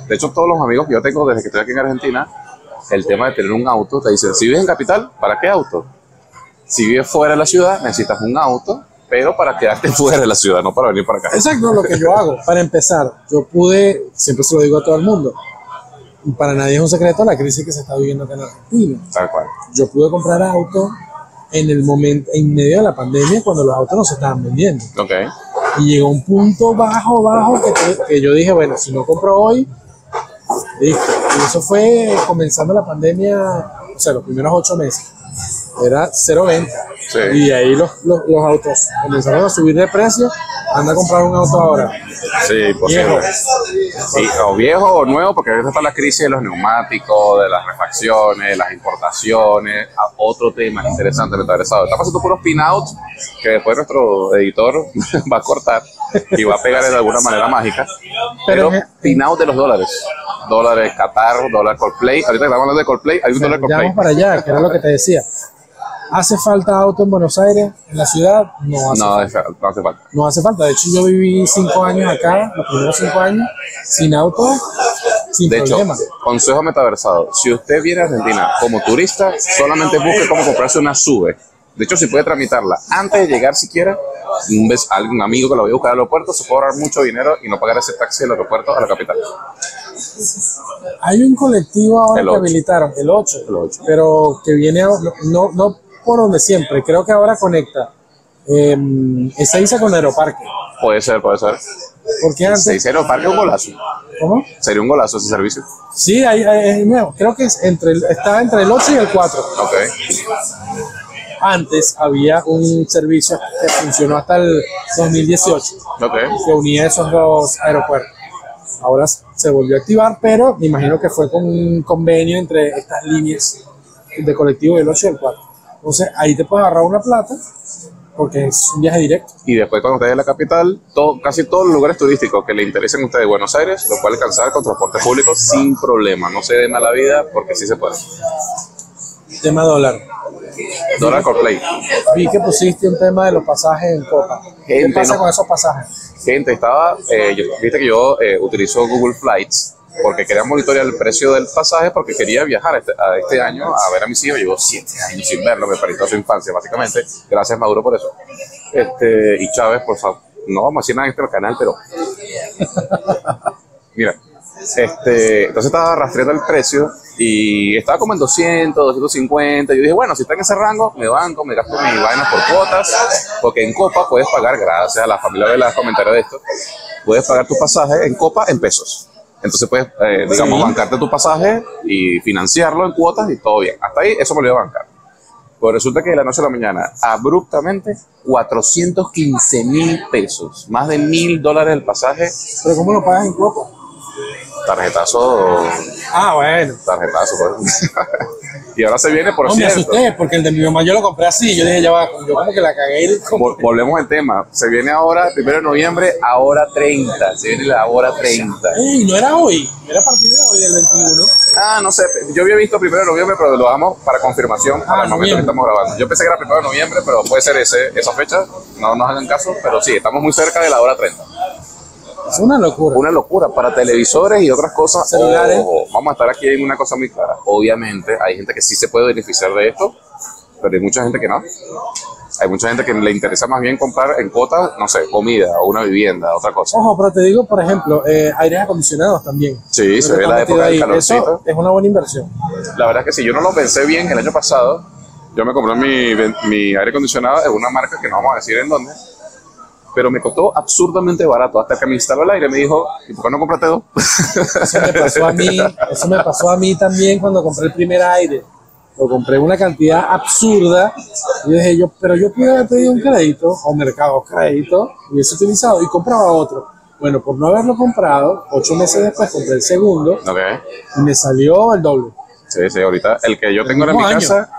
De hecho, todos los amigos que yo tengo desde que estoy aquí en Argentina, el tema de tener un auto, te dicen, si vives en capital, ¿para qué auto? Si vives fuera de la ciudad, necesitas un auto, pero para quedarte fuera de la ciudad, no para venir para acá. exacto lo que yo hago. Para empezar, yo pude, siempre se lo digo a todo el mundo, para nadie es un secreto la crisis que se está viviendo acá en Argentina. Tal cual. Yo pude comprar auto en el momento, en medio de la pandemia, cuando los autos no se estaban vendiendo. Ok. Y llegó un punto bajo, bajo, que, te- que yo dije, bueno, si no compro hoy, listo. Y eso fue comenzando la pandemia, o sea, los primeros ocho meses. Era cero venta. Sí. Y ahí los, los, los autos comenzaron a subir de precio. Anda a comprar un auto ahora. Sí, posible. Viejo. Sí, o viejo o nuevo, porque ahorita está la crisis de los neumáticos, de las refacciones, las importaciones, a otro tema interesante, interesado. Está pasando puros pin-outs que después nuestro editor va a cortar y va a pegar de alguna manera mágica. Pero, Pero- pin-out de los dólares. Dólares Qatar, dólar Coldplay. Ahorita que estamos hablando de Coldplay, hay un dólar Coldplay. vamos para allá, que era lo que te decía. ¿Hace falta auto en Buenos Aires, en la ciudad? No hace, No, es- no hace falta. no hace falta. De hecho, yo viví cinco años acá, los primeros cinco años, sin auto, sin De hecho, problema. consejo metaversado. Si usted viene a Argentina como turista, solamente busque cómo comprarse una SUBE. De hecho, si puede tramitarla antes de llegar siquiera, un, vez, algún amigo que lo vaya a buscar al aeropuerto, se puede ahorrar mucho dinero y no pagar ese taxi del aeropuerto a la capital. Hay un colectivo ahora El que habilitaron, el 8, El ocho. pero que viene, no, no, por donde siempre, creo que ahora conecta eh, Ezeiza con Aeroparque. Puede ser, puede ser. Porque Se antes, dice parque un golazo. ¿cómo? Sería un golazo ese servicio. Sí, hay, hay-. Creo que es entre el- está entre el 8 y el 4. Ok. Antes había un servicio que funcionó hasta el 2018, Ok. que unía esos dos aeropuertos. Ahora se volvió a activar, pero me imagino que fue con un convenio entre estas líneas de colectivo del 8 y el 4. Entonces ahí te puedes agarrar una plata, porque es un viaje directo. Y después cuando esté en la capital, todo, casi todos los lugares turísticos que le interesen a usted de Buenos Aires, lo puede alcanzar con transporte público sin problema. No se den mala vida porque sí se puede. Tema dólar. Dólar Coldplay. Vi que pusiste un tema de los pasajes en Copa. ¿Qué pasa no. con esos pasajes? Gente, estaba, eh, yo- viste que yo eh, utilizo Google Flights porque quería monitorear el precio del pasaje porque quería viajar este, a este año a ver a mis hijos. Llevo siete años sin verlo, me perdió su infancia, básicamente. Gracias, Maduro, por eso. Este, y Chávez, por favor, no vamos a decir nada en este canal, pero. Mira, este, entonces estaba rastreando el precio y estaba como en 200, 250. Yo dije, bueno, si está en ese rango, me banco, me gasto mis vainas por cuotas, porque en Copa puedes pagar, gracias a la familia de las comentarios de esto, puedes pagar tu pasaje en Copa en pesos. Entonces puedes, eh, digamos, Sí. bancarte tu pasaje y financiarlo en cuotas y todo bien. Hasta ahí eso me lo iba a bancar. Pues resulta que de la noche a la mañana, abruptamente, 415 mil pesos, más de mil dólares el pasaje, ¿Pero cómo lo pagas en Copa? Tarjetazo, Ah, bueno. tarjetazo. pues. y ahora se viene, por No, me cierto, asusté porque el de mi mamá yo lo compré así. Yo dije, ya va, yo como que la cagué y vol- volvemos al tema, se viene ahora, primero de noviembre, a hora 30, se viene la hora 30. Ey, no era hoy, era a partir de hoy, del 21. Ah, no sé, yo había visto primero de noviembre, pero lo damos para confirmación para Ah, el momento que estamos grabando. Yo pensé que era primero de noviembre, pero puede ser ese, esa fecha, no nos hagan caso, pero sí, estamos muy cerca de la hora 30. Es una locura. Una locura para televisores y otras cosas. Celulares. Ojo, vamos a estar aquí en una cosa muy clara. Obviamente, hay gente que sí se puede beneficiar de esto, pero hay mucha gente que no. Hay mucha gente que le interesa más bien comprar en cuotas, no sé, comida o una vivienda, otra cosa. Ojo, pero te digo, por ejemplo, eh, aires acondicionados también. Sí, se ve la época del calorcito. Eso es una buena inversión. La verdad es que sí, yo no lo pensé bien el año pasado. Yo me compré mi, mi aire acondicionado de una marca que no vamos a decir en dónde, pero me costó absurdamente barato. Hasta que me instaló el aire me dijo, ¿y por qué no compraste dos? Eso me pasó a mí, eso me pasó a mí también cuando compré el primer aire. Lo compré una cantidad absurda. Y dije yo, pero yo pude haber pedido un crédito o mercado crédito, y hubiese utilizado y compraba otro. Bueno, por no haberlo comprado, ocho meses después compré el segundo ok. y me salió el doble. Sí, sí, ahorita el que yo tengo en mi año. casa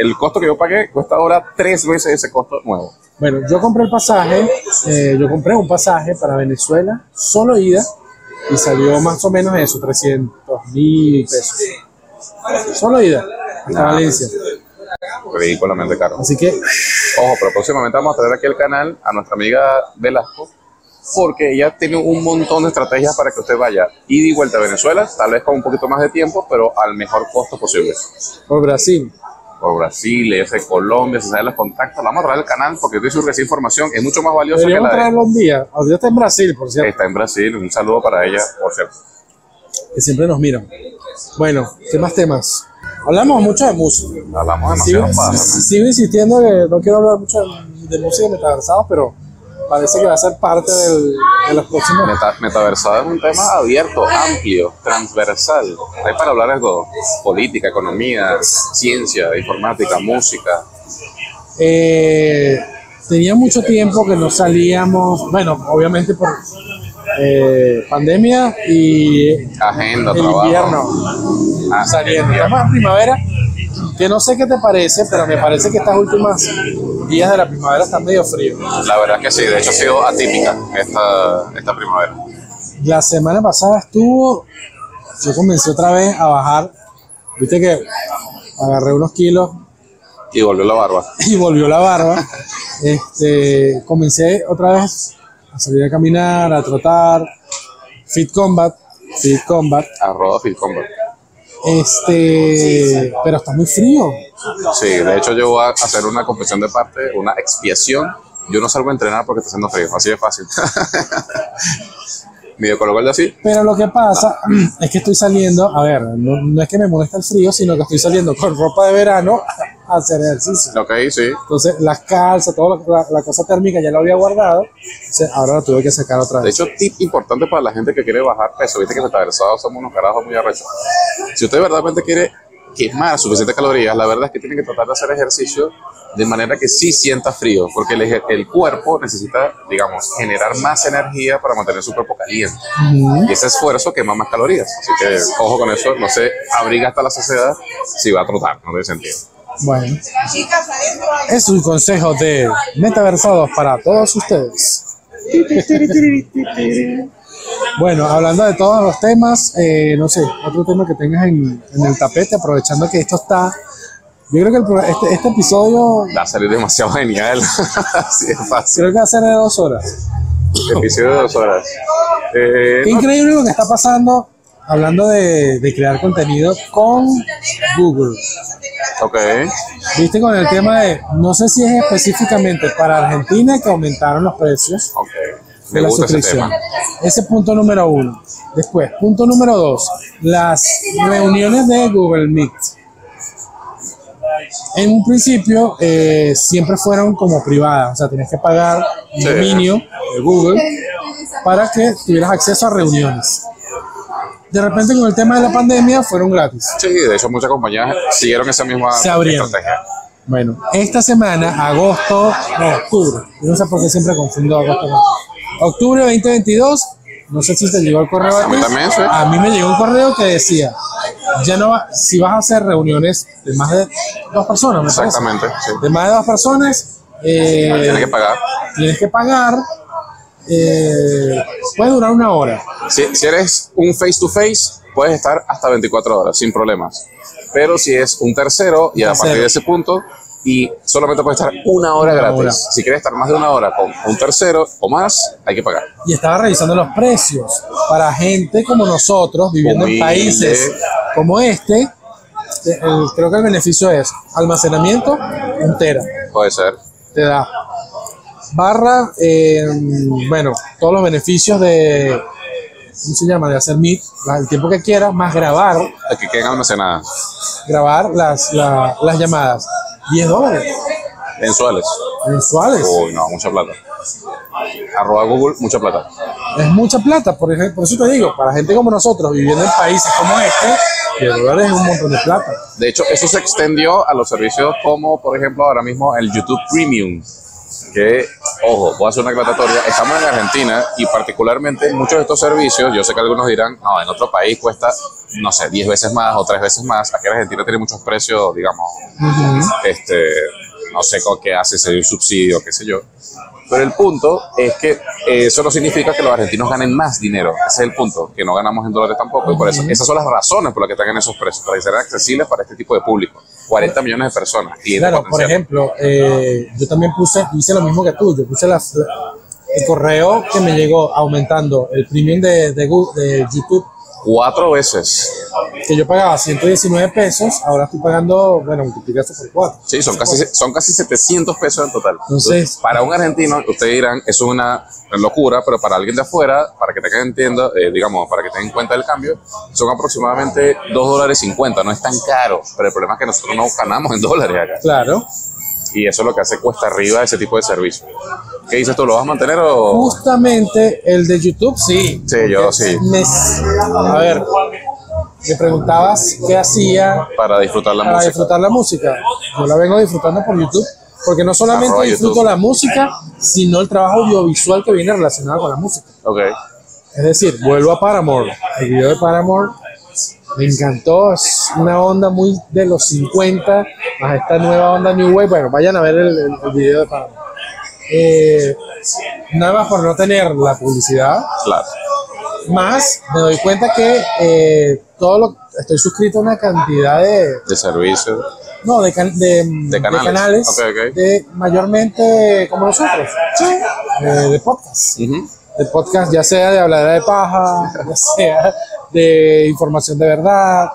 el costo que yo pagué cuesta ahora tres veces ese costo nuevo. Bueno, yo compré el pasaje, eh, yo compré un pasaje para Venezuela, solo ida, y salió más o menos eso, 300 mil pesos. Solo ida, hasta Nah. Valencia. Ridículamente caro. Así que, Ojo, pero próximamente vamos a traer aquí al canal a nuestra amiga Velasco, porque ella tiene un montón de estrategias para que usted vaya ida y vuelta a Venezuela, tal vez con un poquito más de tiempo, pero al mejor costo posible. por Brasil. Por Brasil, ese Colombia, si sabe los contactos, la vamos a traer al canal porque estoy seguro que esa información es mucho más valiosa que la de... traerlo un día. Ahorita está en Brasil, por cierto, Está en Brasil, un saludo para ella, por cierto. que siempre nos miran. Bueno, ¿qué más temas? Hablamos mucho de música. Hablamos Sigo, demasiado paja, s- sigo insistiendo que no quiero hablar mucho de, música metaversados, pero parece que va a ser parte del- de los próximos. Meta, metaversado es un tema abierto, amplio, transversal. Hay para hablar todo. Política, economía, ciencia, informática, música. Eh, tenía mucho tiempo que no salíamos, bueno, obviamente por eh, pandemia y Agenda, el trabajo. invierno Ah, saliendo. En primavera, que no sé qué te parece, pero me parece que estas últimas días de la primavera están medio frío. La verdad es que sí, de hecho ha sido atípica esta, esta primavera. La semana pasada estuvo, yo comencé otra vez a bajar, viste que agarré unos kilos Y volvió la barba. y volvió la barba. Este, comencé otra vez a salir a caminar, a trotar, fit combat, fit combat. Arroba Phil Combat. Este, pero está muy frío. Sí, de hecho yo voy a hacer una confesión de parte, una expiación. Yo no salgo a entrenar porque está haciendo frío, así de fácil. Medio de así. Pero lo que pasa es que estoy saliendo, a ver, no, no es que me molesta el frío, sino que estoy saliendo con ropa de verano hacer ejercicio. Ok, sí. Entonces, las calzas, toda la, la cosa térmica ya la había guardado, entonces ahora la tuve que sacar otra De vez. hecho, tip importante para la gente que quiere bajar peso. Viste que metaversados somos unos carajos muy arrechos. Si usted verdaderamente quiere quemar suficientes calorías, la verdad es que tiene que tratar de hacer ejercicio de manera que sí sienta frío, porque el, el cuerpo necesita, digamos, generar más energía para mantener su cuerpo caliente. Ujú. Y ese esfuerzo quema más calorías. Así que ojo con eso, no se abriga hasta la saciedad si va a trotar, no tiene sentido. Bueno, es un consejo de metaversados para todos ustedes. Bueno, hablando de todos los temas, eh, no sé, otro tema que tengas en, en el tapete, aprovechando que esto está. Yo creo que el este, este episodio Va a salir demasiado genial. Así de fácil. creo que va a ser de dos horas. Episodio de dos horas. Eh, Qué no, increíble lo que está pasando hablando de, de crear contenido con Google. Ok. Viste con el tema de, no sé si es específicamente para Argentina que aumentaron los precios de la gusta ese suscripción. tema. Ese punto número uno. Después, punto número dos, las reuniones de Google Meet. En un principio eh, siempre fueron como privadas, o sea, tenías que pagar un Sí. dominio de Google para que tuvieras acceso a reuniones. De repente con el tema de la pandemia fueron gratis. Sí, de hecho muchas compañías siguieron esa misma Se abrieron. estrategia. Bueno, esta semana, agosto, no, octubre, no sé por qué siempre confundo agosto con octubre 2022, no sé si te llegó el correo A mí también, sí. A mí me llegó un correo que decía, ya no va, si vas a hacer reuniones de más de dos personas, me parece. Exactamente, sí. De más de dos personas, eh, Tienes que pagar. tienes que pagar, eh, puede durar una hora. Si, si eres un face to face, puedes estar hasta 24 horas sin problemas. Pero si es un tercero y a Tercero. partir de ese punto y solamente puedes estar una hora Una gratis. hora. Si quieres estar más de una hora con un tercero o más, hay que pagar. y estaba revisando los precios para gente como nosotros viviendo en Humilde. países como este. el- creo que el beneficio es almacenamiento entera, Puede ser. te da barra, eh, bueno, todos los beneficios de, ¿cómo se llama? De hacer Meet, el tiempo que quieras, más grabar, Que queden almacenadas. grabar las, la- las llamadas. 10 dólares Mensuales. mensuales. Uy, no, mucha plata. Arroba Google, mucha plata. Es mucha plata, por, ejemplo, por eso te digo, para gente como nosotros, viviendo en países como este, 10 dólares es un montón de plata. De hecho, eso se extendió a los servicios como, por ejemplo, ahora mismo el YouTube Premium. Que, ojo, voy a hacer una aclaratoria, estamos en Argentina y particularmente muchos de estos servicios, yo sé que algunos dirán, no, en otro país cuesta, no sé, 10 veces más o 3 veces más, aquí en Argentina tiene muchos precios, digamos, este, no sé con qué hace, si hay un subsidio, qué sé yo. Pero el punto es que eh, eso no significa que los argentinos ganen más dinero. Ese es el punto, que no ganamos en dólares tampoco. Y por eso, esas son las razones por las que están en esos precios, para que sean accesibles para este tipo de público. 40 millones de personas. Y Claro, por ejemplo, eh, yo también puse, hice lo mismo que tú, yo puse la- el correo que me llegó aumentando el premium de, de, de YouTube, Cuatro veces. que yo pagaba 119 pesos, ahora estoy pagando, bueno, multiplica eso por 4. Sí, son casi, son casi 700 pesos en total. Entonces- para un argentino, ustedes dirán, eso es una locura, pero para alguien de afuera, para que tengan entienda, eh, digamos, para que tengan en cuenta el cambio, son aproximadamente 2 dólares 50. No es tan caro, pero el problema es que nosotros no ganamos en dólares acá. Claro, Y eso es lo que hace cuesta arriba ese tipo de servicio. ¿Qué dices tú? ¿Lo vas a mantener o...? justamente el de YouTube, sí. Sí, yo sí. Me- a ver, me preguntabas qué hacía Para disfrutar la para música. disfrutar la música. Yo la vengo disfrutando por YouTube, porque no solamente Arroba disfruto YouTube. la música, sino el trabajo audiovisual que viene relacionado con la música. Ok. Es decir, vuelvo a Paramore. El video de Paramore me encantó. Es una onda muy de los 50, más esta nueva onda New Wave. Bueno, vayan a ver el, el- el video de Paramore. Eh, nada más por no tener la publicidad. Claro. Más me doy cuenta que eh, todo lo estoy suscrito a una cantidad de, De servicio. no, de, can- de, de canales. de mayormente como nosotros, eh, de podcast de podcast, ya sea de habladera de paja, ya sea de información de verdad,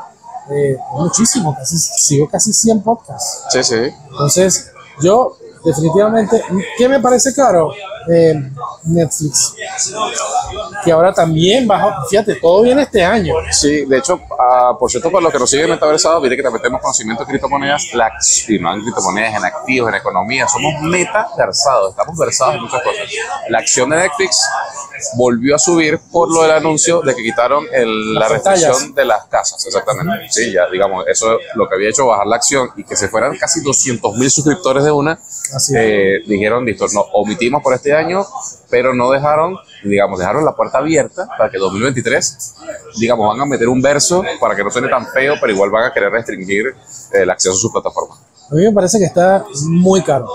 eh, muchísimo, casi, sigo casi 100 podcasts. Sí, sí. Entonces, yo definitivamente, ¿qué me parece claro? Eh, Netflix, que ahora también baja, fíjate, todo viene este año. Sí, de hecho, ah, por cierto, para los que nos siguen en Metaversado, viste que también tenemos conocimiento de criptomonedas, la, y no en criptomonedas, en activos, en economía, somos metaversados, estamos versados en muchas cosas. La acción de Netflix volvió a subir por lo del anuncio de que quitaron el- la restricción pantallas. de las casas, exactamente. Sí, ya, digamos, eso lo que había hecho bajar la acción y que se fueran casi 200 mil suscriptores de una, es. eh, dijeron, listo, no, omitimos por este año, pero no dejaron, digamos, dejaron la puerta abierta para que 2023, digamos, van a meter un verso para que no suene tan feo, pero igual van a querer restringir eh, el acceso a su plataforma. A mí me parece que está muy caro,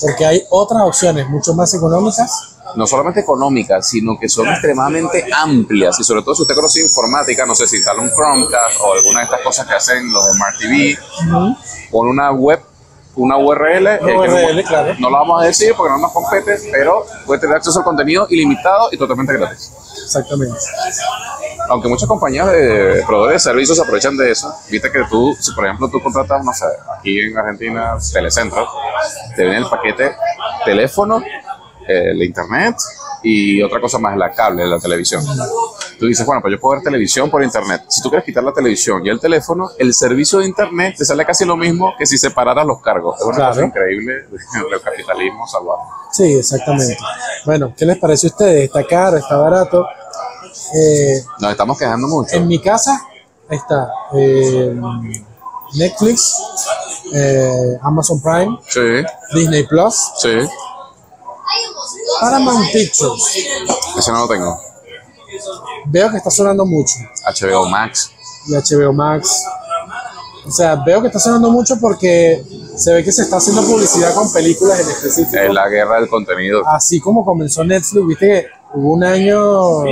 porque hay otras opciones mucho más económicas. No solamente económicas, sino que son extremadamente amplias. Y sobre todo si usted conoce informática, no sé si instala un Chromecast o alguna de estas cosas que hacen los de Smart TV, con una web, una URL, eh, que no- URL, claro. no, la vamos a decir porque no nos compete, pero puede tener acceso al contenido ilimitado y totalmente gratis. Exactamente. Aunque muchas compañías de proveedores de servicios se aprovechan de eso, viste que tú, si por ejemplo tú contratas, no sé, aquí en Argentina, Telecentro, te viene el paquete teléfono, el internet y otra cosa más, la cable, la televisión. Tú dices, bueno, pues yo puedo ver televisión por internet. Si tú quieres quitar la televisión y el teléfono, el servicio de internet te sale casi lo mismo que si separaras los cargos. Es una Claro. cosa increíble del capitalismo salvaje. Sí, exactamente. Bueno, ¿qué les parece a ustedes? ¿Está caro? ¿Está barato? Eh, Nos estamos quejando mucho. en mi casa está eh, Netflix, eh, Amazon Prime, Sí, Disney Plus, sí. Paramount Pictures. Ese no lo tengo. Veo que está sonando mucho. HBO Max. Y HBO Max. O sea, veo que está sonando mucho porque se ve que se está haciendo publicidad con películas en específico. Es la guerra del contenido. Así como comenzó Netflix, viste que hubo un año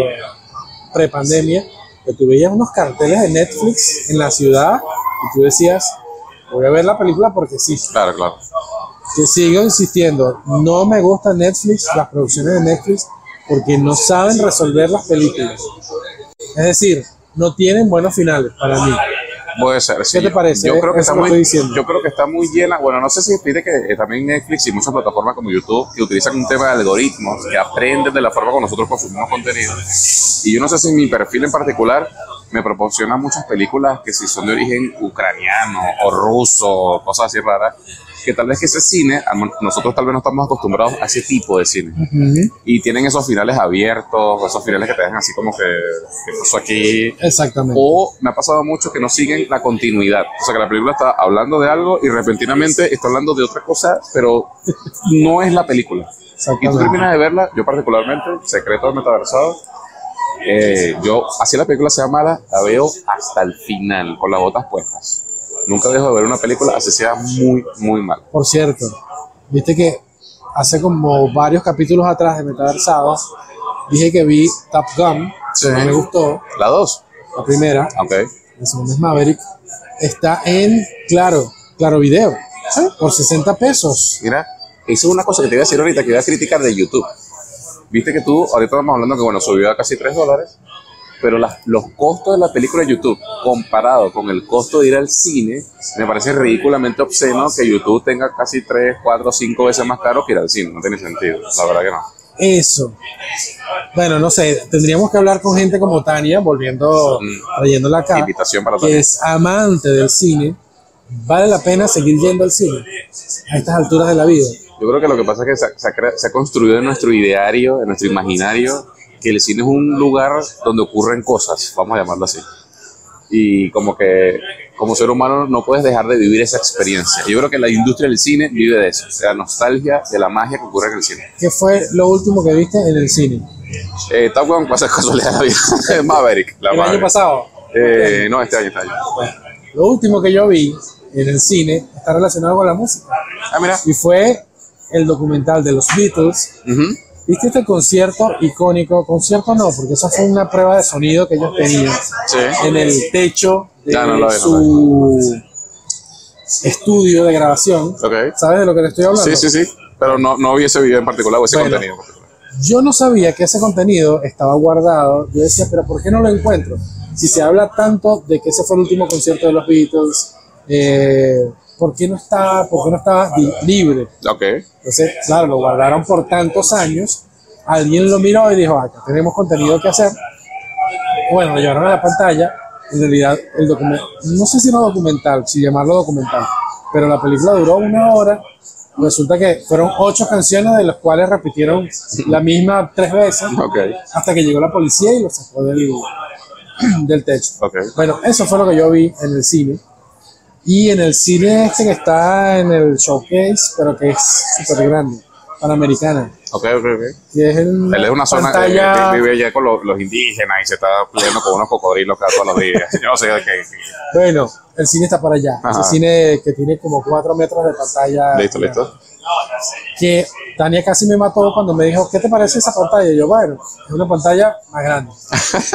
prepandemia que tú veías unos carteles de Netflix en la ciudad y tú decías, voy a ver la película porque sí. Claro, claro. Que sigo insistiendo, no me gusta Netflix, las producciones de Netflix, porque no saben resolver las películas. Es decir, no tienen buenos finales para mí. Puede ser. sí. te parece? Yo creo que está muy, yo creo que está muy llena. Bueno, no sé si pide que eh, también Netflix y muchas plataformas como YouTube que utilizan un tema de algoritmos que aprenden de la forma como nosotros consumimos contenido. Y yo no sé si mi perfil en particular me proporciona muchas películas que si son de origen ucraniano o ruso, cosas así raras. Que tal vez que ese cine, nosotros tal vez no estamos acostumbrados a ese tipo de cine. Y tienen esos finales abiertos, esos finales que te dejan así como que, ¿qué pasó aquí? Exactamente. O me ha pasado mucho que no siguen la continuidad. O sea, que la película está hablando de algo y repentinamente está hablando de otra cosa, pero no es la película. Y tú terminas de verla, yo particularmente, Secreto del Metaversado, eh, yo, así la película sea mala, la veo hasta el final, con las botas puestas. Nunca dejo de ver una película así sea muy, muy mal. Por cierto, viste que hace como varios capítulos atrás de Metaversado dije que vi Top Gun, que no me gustó. La dos. La primera. Ok. La segunda es Maverick. Está en, claro, claro video. Por 60 pesos. Mira, es una cosa que te iba a decir ahorita, que iba a criticar de YouTube. Viste que tú, ahorita estamos hablando que, bueno, subió a casi 3 dólares pero los costos de la película de YouTube comparado con el costo de ir al cine, me parece ridículamente obsceno que YouTube tenga casi 3, 4, 5 veces más caro que ir al cine. No tiene sentido, la verdad que no. Eso. Bueno, no sé, tendríamos que hablar con gente como Tania, volviendo, mm. trayéndola acá, Invitación para que es amante del cine. ¿Vale la pena seguir yendo al cine a estas alturas de la vida? Yo creo que lo que pasa es que se ha, se ha construido en nuestro ideario, en nuestro imaginario, que el cine es un lugar donde ocurren cosas, vamos a llamarlo así. Y como que como ser humano no puedes dejar de vivir esa experiencia. Yo creo que la industria del cine vive de eso, de la nostalgia, de la magia que ocurre en el cine. ¿Qué fue lo último que viste en el cine? Eh, Top Gun pasa casualidad vida. Maverick. La ¿El año pasado? Eh, no, este año, este año. lo último que yo vi en el cine está relacionado con la música. Ah, mira. Y fue el documental de los Beatles. ¿Viste este concierto icónico? Concierto no, porque eso fue una prueba de sonido que ellos tenían en el techo de su estudio de grabación. ¿Sabes de lo que te estoy hablando? Sí, sí, sí. Pero no, no vi ese video en particular o ese contenido en particular. Yo no sabía que ese contenido estaba guardado. Yo decía, pero ¿por qué no lo encuentro? Si se habla tanto de que ese fue el último concierto de los Beatles, eh, ¿por qué no estaba, por qué no estaba libre? Ok. Entonces, claro, lo guardaron por tantos años. Alguien lo miró y dijo, acá tenemos contenido que hacer. Bueno, lo llevaron a la pantalla. En realidad, el documento, no sé si era documental, si llamarlo documental, pero la película duró una hora. Resulta que fueron ocho canciones de las cuales repitieron la misma tres veces okay. hasta que llegó la policía y lo sacó del, del techo. Okay. Bueno, eso fue lo que yo vi en el cine. Y en el cine este que está en el showcase, pero que es súper grande, panamericana. Ok, ok, ok. Y es Él es una zona que vive allá con los, indígenas y se está peleando con unos cocodrilos cada todos los días. Yo no sé qué. Bueno, el cine está para allá. Es un cine que tiene como cuatro metros de pantalla. Listo, listo que Tania casi me mató cuando me dijo, ¿qué te parece esa pantalla? Y yo, bueno, es una pantalla más grande.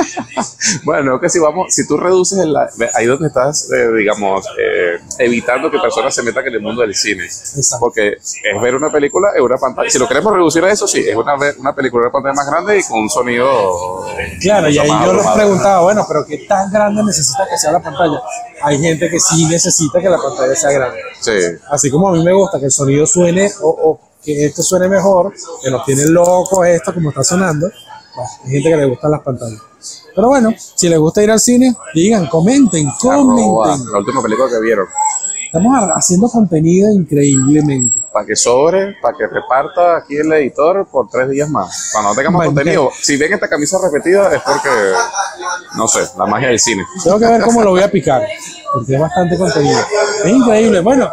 bueno, que si vamos, si tú reduces el, ahí donde estás, eh, digamos, eh, evitando que personas se metan en el mundo del cine. Porque es ver una película en una pantalla. Si lo queremos reducir a eso, sí, es una, una película en una pantalla más grande y con un sonido. Claro, y ahí yo les preguntaba, bueno, pero ¿qué tan grande necesita que sea la pantalla? Hay gente que sí necesita que la pantalla sea grande. Sí. Así como a mí me gusta que el sonido suene o, que esto suene mejor, que nos tiene locos esto como está sonando. hay gente que le gustan las pantallas. Pero bueno, si les gusta ir al cine, digan, comenten, comenten. la última película que vieron. Estamos haciendo contenido increíblemente. Para que sobre, para que reparta aquí el editor por tres días más. Cuando no tengamos contenido. Si ven esta camisa repetida es porque, no sé, la magia del cine. Tengo que ver cómo lo voy a picar, porque es bastante contenido. Es increíble. Bueno,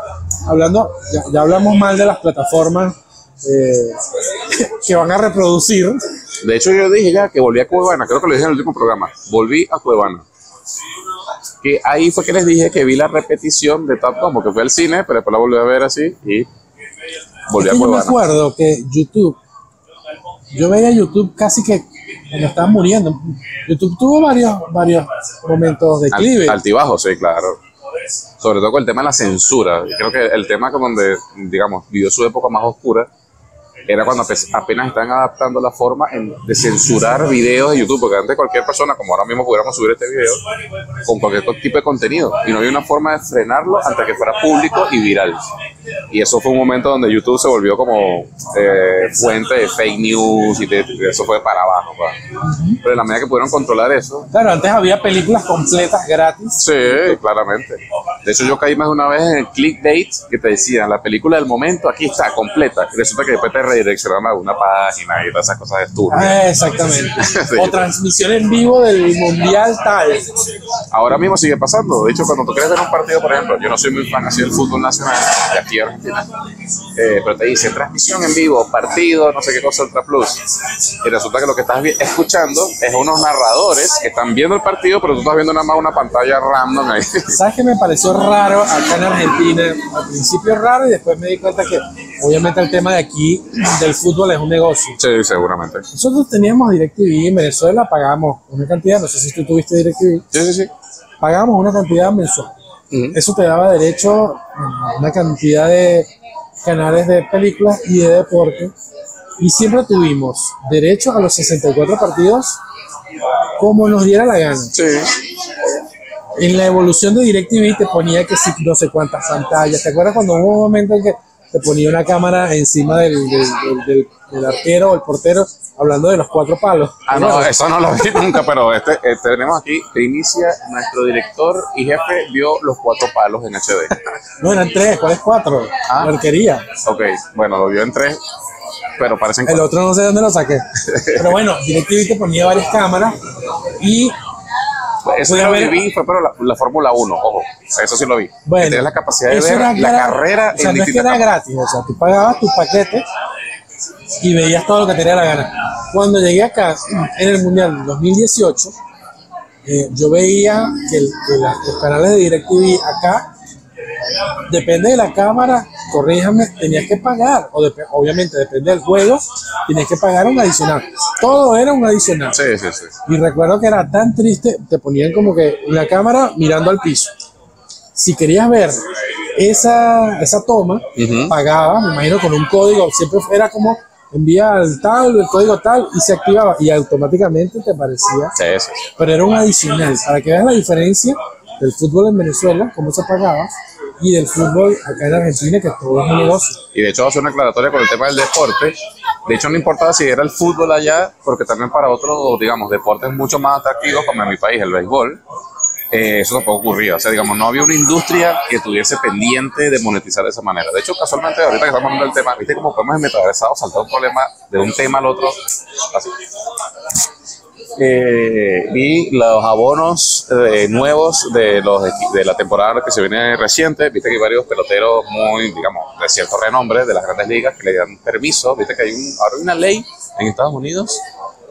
hablando, ya, hablamos mal de las plataformas eh, que van a reproducir. De hecho, yo dije ya que volví a Cuevana, creo que lo dije en el último programa. Volví a Cuevana. Que ahí fue que les dije que vi la repetición de Top Gun, porque fue al cine, pero después la volví a ver así y volví a Cuevana. Yo me acuerdo que YouTube, yo veía YouTube casi que cuando estaban muriendo. YouTube tuvo varios, varios momentos de clive. Altibajo, sí, claro sobre todo con el tema de la censura. Creo que el tema que donde, digamos, vivió su época más oscura era cuando ape- apenas están adaptando la forma en- de censurar videos de YouTube, porque antes cualquier persona, como ahora mismo pudiéramos subir este video, con cualquier tipo de contenido, y no había una forma de frenarlo antes que fuera público y viral. Y eso fue un momento donde YouTube se volvió como eh, fuente de fake news y de, de eso fue para abajo. Pero en la medida que pudieron controlar eso, Claro, antes había películas completas gratis. Sí, claramente. De hecho, yo caí más de una vez en el clickbait que te decían la película del momento, aquí está, completa. Y resulta que después te redireccionaron a una página y todas esas cosas estúpidas. Ah, exactamente. Sí. O transmisión en vivo del Mundial tal. Ahora mismo sigue pasando. De hecho, cuando tú quieres ver un partido, por ejemplo, yo no soy muy fan así del fútbol nacional de aquí en Argentina, eh, pero te dice transmisión en vivo, partido, no sé qué cosa, Ultra Plus. Y resulta que lo que estás escuchando es unos narradores que están viendo el partido, pero tú estás viendo nada más una pantalla random ahí. ¿Sabes qué me pareció raro acá en Argentina? Al principio raro y después me di cuenta que obviamente el tema de aquí del fútbol es un negocio. sí, seguramente. Nosotros teníamos DirecTV en Venezuela, pagamos una cantidad, no sé si tú tuviste DirecTV, Sí, sí, sí. pagamos una cantidad mensual. Ujú. Eso te daba derecho a una cantidad de canales de películas y de deporte. Y siempre tuvimos derecho a los 64 partidos como nos diera la gana. Sí. En la evolución de DirecTV te ponía que si no sé cuántas pantallas. ¿Te acuerdas cuando hubo un momento en que te ponía una cámara encima del, del, del- arquero o el portero hablando de los cuatro palos? Ah, no, eso no lo vi nunca, pero este, este tenemos aquí, que inicia nuestro director y jefe vio los cuatro palos en HD. No, eran tres, ¿cuáles cuatro? Ah. Arquería. Ok, bueno, lo vio en tres, pero parecen El cuatro. otro no sé dónde lo saqué. Pero bueno, DirecTV te ponía varias cámaras y Eso yo lo ver- vi fue pero la, la Fórmula 1, ojo, eso sí lo vi. bueno, tienes la capacidad de ver la carrera o sea, en no es que era gratis, o sea, tú pagabas tu paquete y veías todo lo que te diera la gana. Cuando llegué acá en el Mundial 2018, eh, yo veía que, el- que la- los canales de DirecTV acá, depende de la cámara, corríjame, tenías que pagar, o dep- obviamente depende del juego, tenías que pagar un adicional. Todo era un adicional. Sí, sí, sí. Y recuerdo que era tan triste, te ponían como que la cámara mirando al piso. Si querías ver esa, esa toma, Ujú. pagaba, me imagino con un código, siempre era como envía el tal, el código tal, y se activaba y automáticamente te aparecía. Sí, sí, sí. Pero era un adicional, para que veas la diferencia del fútbol en Venezuela, cómo se pagaba, y del fútbol acá en Argentina, que todo es un negocio. Y de hecho, hacer una aclaratoria con el tema del deporte. De hecho, no importaba si era el fútbol allá, porque también para otros, digamos, deportes mucho más atractivos, como en mi país, el béisbol, eh, eso tampoco ocurría. O sea, digamos, no había una industria que estuviese pendiente de monetizar de esa manera. De hecho, casualmente, ahorita que estamos hablando del tema, ¿viste cómo podemos en metaversado saltar un problema de un tema al otro? Así. Eh, vi los abonos eh, nuevos de los de la temporada que se viene reciente. Viste que hay varios peloteros muy, digamos, de cierto renombre de las grandes ligas que le dan permiso. Viste que hay un, ahora hay una ley en Estados Unidos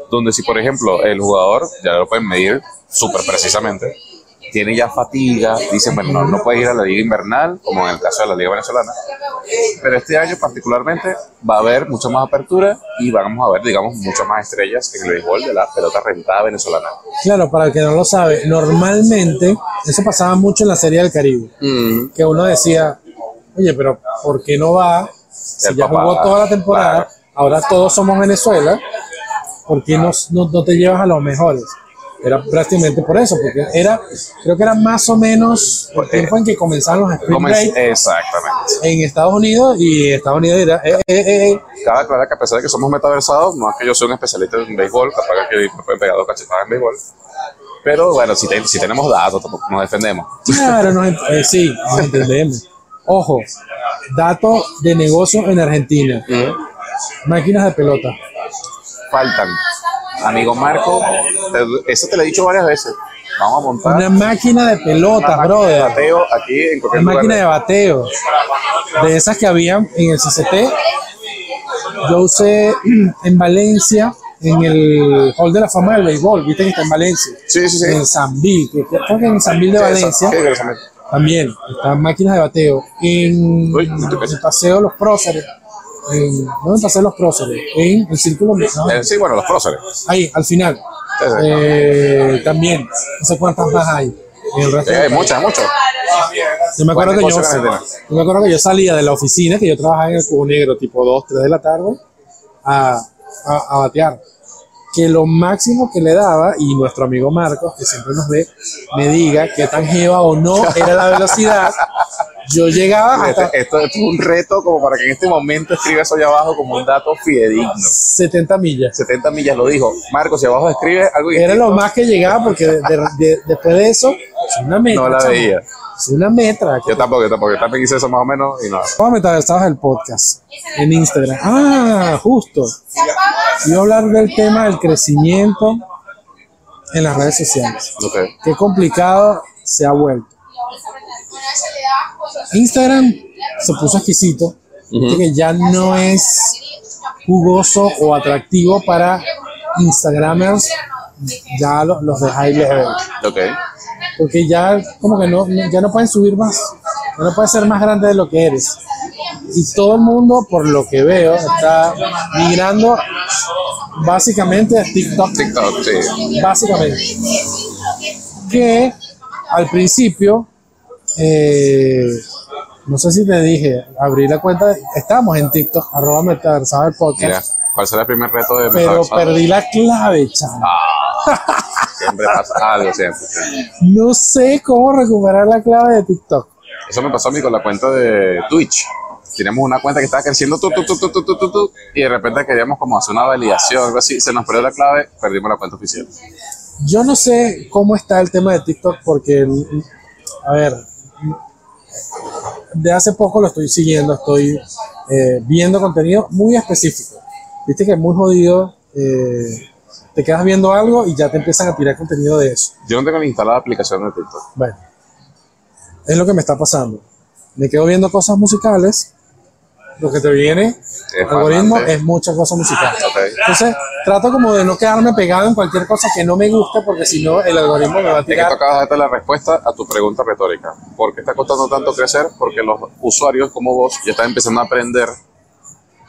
donde si, por ejemplo, el jugador, ya lo pueden medir súper precisamente, tiene ya fatiga, dicen, bueno, no, no puedes ir a la liga invernal, como en el caso de la liga venezolana, pero este año particularmente va a haber mucha más apertura y vamos a ver, digamos, muchas más estrellas en el béisbol de la pelota rentada venezolana. Claro, para el que no lo sabe, normalmente eso pasaba mucho en la Serie del Caribe. que uno decía, oye, pero ¿por qué no va? Si El ya papá, jugó toda la temporada, claro. ahora todos somos Venezuela, ¿por qué no, no, no te llevas a los mejores? Era prácticamente por eso, porque era, creo que era más o menos el tiempo en que comenzaron los Comenz- break Exactamente. en Estados Unidos y Estados Unidos era, eh, eh, eh, eh. Cabe aclarar que a pesar de que somos metaversados, no es que yo soy un especialista en béisbol, capaz que me pueden pegar dos cachetadas en béisbol. Pero bueno, si, te- si tenemos datos, tampoco nos defendemos. Claro, nos eh, sí, nos entendemos. Ojo, dato de negocio en Argentina, máquinas de pelota. Faltan. Amigo Marco, eso te lo he dicho varias veces. Vamos a montar Una máquina de pelota, máquina de brother. bateo aquí en cualquier Una lugar. máquina de bateo. De esas que habían en el CCT. Yo usé en Valencia, en el Hall de la Fama del Béisbol. Viste que está en Valencia. Sí, sí, sí. En Sanville, que creo que en Sanville de Sí, Valencia sí, también están máquinas de bateo. En el Paseo Los Próceres. En, el Paseo Los Próceres, en el Círculo. no, Eh, sí, bueno, los próceres. ahí, al final. Sí, sí. Eh, también, no sé cuántas más hay. Eh, hay muchas, muchas. Yo me, acuerdo que yo, yo me acuerdo que yo salía de la oficina, que yo trabajaba en el Cubo Negro, tipo 2, 3 de la tarde, a, a, a batear. Que lo máximo que le daba, y nuestro amigo Marcos, que siempre nos ve, me diga qué tan jeva o no era la velocidad. Yo llegaba hasta Este- esto, esto es un reto como para que en este momento escriba eso allá abajo como un dato fidedigno. 70 millas. 70 millas lo dijo. Marcos, si abajo escribe algo Era lo más que llegaba porque de- de- de- después de eso, es una metra. no la veía. Es una metra. Yo tampoco, yo tampoco. Yo también hice eso más o menos y no. Vamos a metaversados el podcast en Instagram. Ah, justo. A hablar del tema del crecimiento en las redes sociales. Ok. Qué complicado se ha vuelto. Instagram se puso exquisito, que ya no es jugoso o atractivo para Instagramers, ya lo- los de high level, Ok. porque ya como que no, no- ya no pueden subir más, ya no puedes ser más grande de lo que eres. Y todo el mundo, por lo que veo, está migrando básicamente a TikTok TikTok, sí. básicamente. Que al principio, eh, no sé si te dije, abrí la cuenta, estamos en TikTok, arroba Metaversado el podcast. ¿cuál será el primer reto de Metaversado? Pero perdí la clave, chaval. Ah, siempre pasa ah, algo, siempre. No sé cómo recuperar la clave de TikTok. Eso me pasó a mí con la cuenta de Twitch. Tenemos una cuenta que estaba creciendo tu, tu, tu, y de repente queríamos como hacer una validación, algo así. Se nos perdió la clave, perdimos la cuenta oficial. Yo no sé cómo está el tema de TikTok porque, a ver, de hace poco lo estoy siguiendo, estoy eh, viendo contenido muy específico. Viste que es muy jodido, eh, te quedas viendo algo y ya te empiezan a tirar contenido de eso. Yo no tengo ni instalada la aplicación de TikTok. Bueno, es lo que me está pasando. Me quedo viendo cosas musicales, lo que te viene, el algoritmo bastante. es mucha cosa musical. Ok. Entonces, trato como de no quedarme pegado en cualquier cosa que no me guste porque si no el algoritmo me va a que tirar. tocaba darte la respuesta a tu pregunta retórica. ¿Por qué está costando tanto crecer? Porque los usuarios como vos ya están empezando a aprender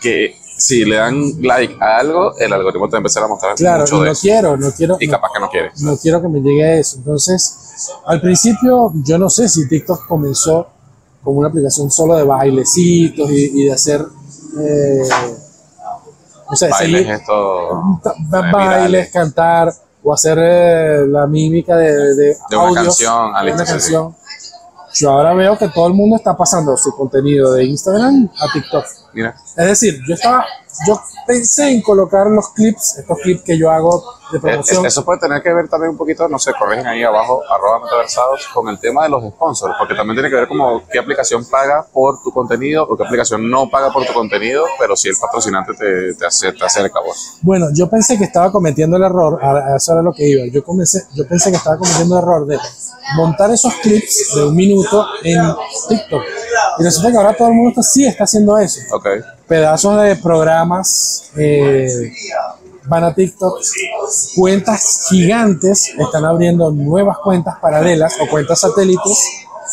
que si le dan like a algo, el algoritmo te va a empezar a mostrar Claro, mucho y de no eso. quiero, no quiero, Y no, capaz que no quieres. no quiero que me llegue a eso. Entonces, al principio yo no sé si TikTok comenzó como una aplicación solo de bailecitos y, y de hacer, eh, no sé, Bailes, seguir- eh, bailes, cantar o hacer eh, la mímica de, de, De una canción, ah, de una canción. Yo ahora veo que todo el mundo está pasando su contenido de Instagram a TikTok. Mira, Es decir, yo estaba, yo pensé en colocar los clips, estos clips que yo hago de eh, promoción. eso puede tener que ver también un poquito, no sé, corrigen ahí abajo, arroba metaversados, con el tema de los sponsors, porque también tiene que ver como qué aplicación paga por tu contenido o qué aplicación no paga por tu contenido, pero si el patrocinante te, te, hace, te acerca a vos. Bueno, yo pensé que estaba cometiendo el error, a a eso era lo que iba. Yo, comencé, yo pensé que estaba cometiendo el error de montar esos clips de un minuto en TikTok. Y resulta que ahora todo el mundo está, sí está haciendo eso. Ok. Pedazos de programas eh, van a TikTok. Cuentas gigantes están abriendo nuevas cuentas paralelas o cuentas satélites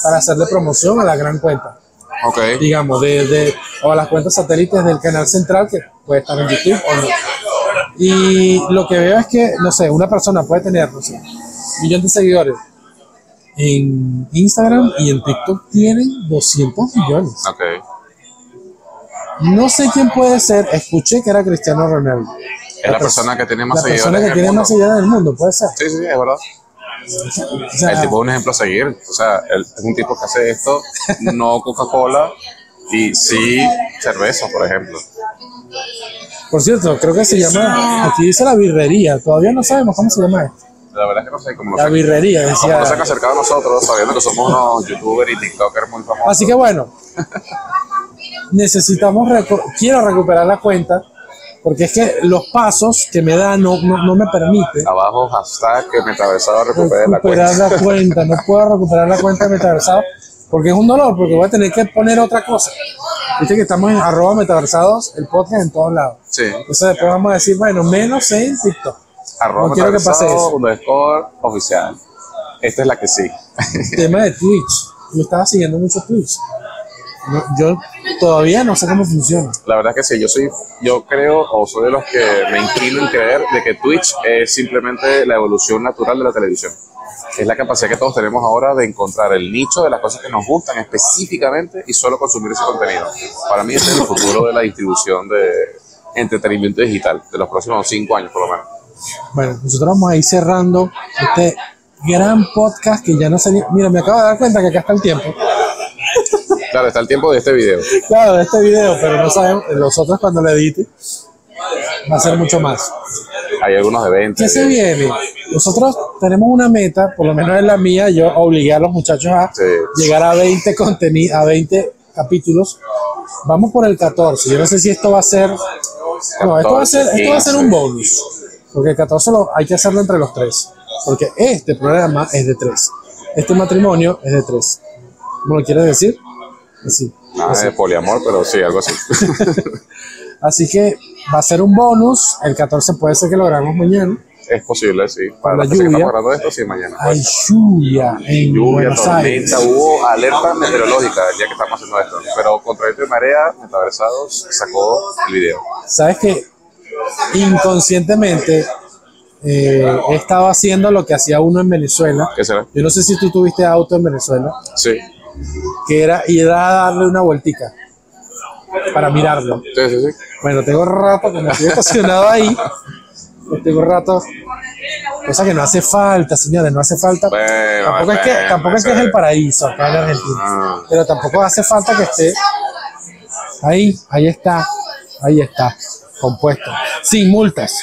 para hacerle promoción a la gran cuenta. Ok. digamos, de, de- o a las cuentas satélites del canal central que puede estar en YouTube o no. Y lo que veo es que, no sé, una persona puede tener, no sé, un millón de seguidores en Instagram y en TikTok tienen 200 millones. Ok. No sé quién puede ser, escuché que era Cristiano Ronaldo. Es la persona que tiene más La seguidores. persona en que tiene mundo. más seguidores del mundo, puede ser. Sí, sí, es verdad. O sea, El tipo es un ejemplo a seguir. O sea, él es un tipo que hace esto, no Coca-Cola y sí cerveza, por ejemplo. por cierto, creo que se llama, aquí dice la birrería, todavía no sabemos cómo se llama esto. La verdad es que no sé cómo La no sé. birrería, Como decía. no se han acercado a nosotros, sabiendo que somos unos youtubers y tiktokers muy famosos. Así que bueno, necesitamos, recu- quiero recuperar la cuenta, porque es que los pasos que me da no, no, no me permite Abajo, hashtag que metaversado recupere la recuperar cuenta. la cuenta. No puedo recuperar la cuenta de metaversado, porque es un dolor, porque voy a tener que poner otra cosa. Viste que estamos en arroba metaversados, el podcast en todos lados. Sí. Entonces después vamos a decir, bueno, menos en TikTok. Arroba No quiero que pase metaversado, eso. underscore oficial. Esta es la que sí. Tema de Twitch. Yo estaba siguiendo mucho Twitch. No, yo todavía no sé cómo funciona. La verdad que sí, yo soy, yo creo o soy de los que me inclino en creer de que Twitch es simplemente la evolución natural de la televisión. Es la capacidad que todos tenemos ahora de encontrar el nicho de las cosas que nos gustan específicamente y solo consumir ese contenido. Para mí ese es el futuro de la distribución de, entretenimiento digital de los próximos cinco años, por lo menos. Bueno, nosotros vamos a ir cerrando este gran podcast que ya no sé ni... Mira, me acabo de dar cuenta que acá está el tiempo. Claro, está el tiempo de este video. Claro, de este video, pero no sabemos, los otros cuando lo edite va a ser mucho más. Hay algunos eventos. ¿Qué se viene? Nosotros tenemos una meta, por lo menos es la mía, yo obligué a los muchachos a Sí. llegar a 20 contenidos, a 20 capítulos. Vamos por el 14. Yo no sé si esto va a ser. No, esto va a ser, esto va a ser un 15. bonus. Porque el 14 lo, hay que hacerlo entre los tres. Porque este programa es de tres. Este matrimonio es de tres. ¿Cómo lo quieres decir? Así. Nada así. de poliamor, pero sí, algo así. Así que va a ser un bonus. El 14 puede ser que lo grabemos mañana. es posible, sí. Para la lluvia. estamos hablando de esto, sí, mañana. Hay lluvia en Lluvia, Buenos Aires. tormenta, hubo alerta meteorológica el día que estamos haciendo esto. Pero contra viento y marea, Metaversados sacó el video. Sabes que inconscientemente eh, he estado haciendo lo que hacía uno en Venezuela. ¿Qué será? Yo no sé si tú tuviste auto en Venezuela, Sí. Que era ir a darle una vueltica para mirarlo. Sí, sí, sí. Bueno, tengo rato, como estoy estacionado ahí, tengo rato, cosa que no hace falta, señores, no hace falta. Bueno, tampoco es que, bueno, tampoco es, que es el paraíso acá en Argentina, Ah. pero tampoco hace falta que esté ahí, ahí está, ahí está, compuesto, sin multas.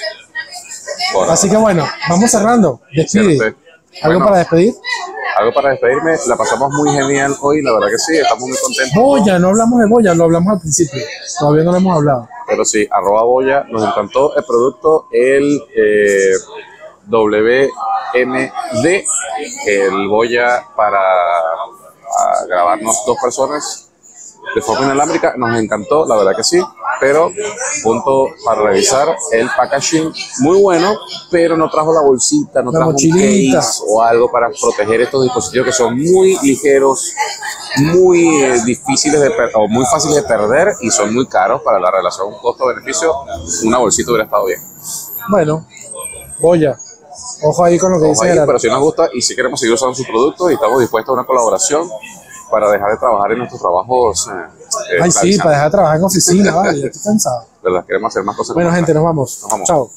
Así que bueno, vamos cerrando. Despide. ¿Algo para despedir? Algo para despedirme, la pasamos muy genial hoy, la verdad que sí, estamos muy contentos. Boya, no hablamos de Boya, lo hablamos al principio. Todavía no lo hemos hablado. Pero sí, arroba Boya, nos encantó el producto, el eh, WMD, el Boya para grabarnos dos personas de forma inalámbrica, nos encantó, la verdad que sí, pero punto para revisar, el packaging muy bueno, pero no trajo la bolsita, no La trajo mochilita. un case o algo para proteger estos dispositivos que son muy ligeros, muy eh, difíciles de per- o muy fáciles de perder y son muy caros para la relación costo-beneficio. Una bolsita hubiera estado bien. Bueno, Boya, ojo ahí con lo que Ojo dice ahí, pero si nos gusta y si queremos seguir usando sus productos y estamos dispuestos a una colaboración para dejar de trabajar en nuestros trabajos. eh, eh, Ay, sí, para dejar de trabajar en oficina, vale, ya estoy cansado. ¿Verdad? Queremos hacer más cosas. Bueno, gente, nos vamos. Nos vamos. Chao.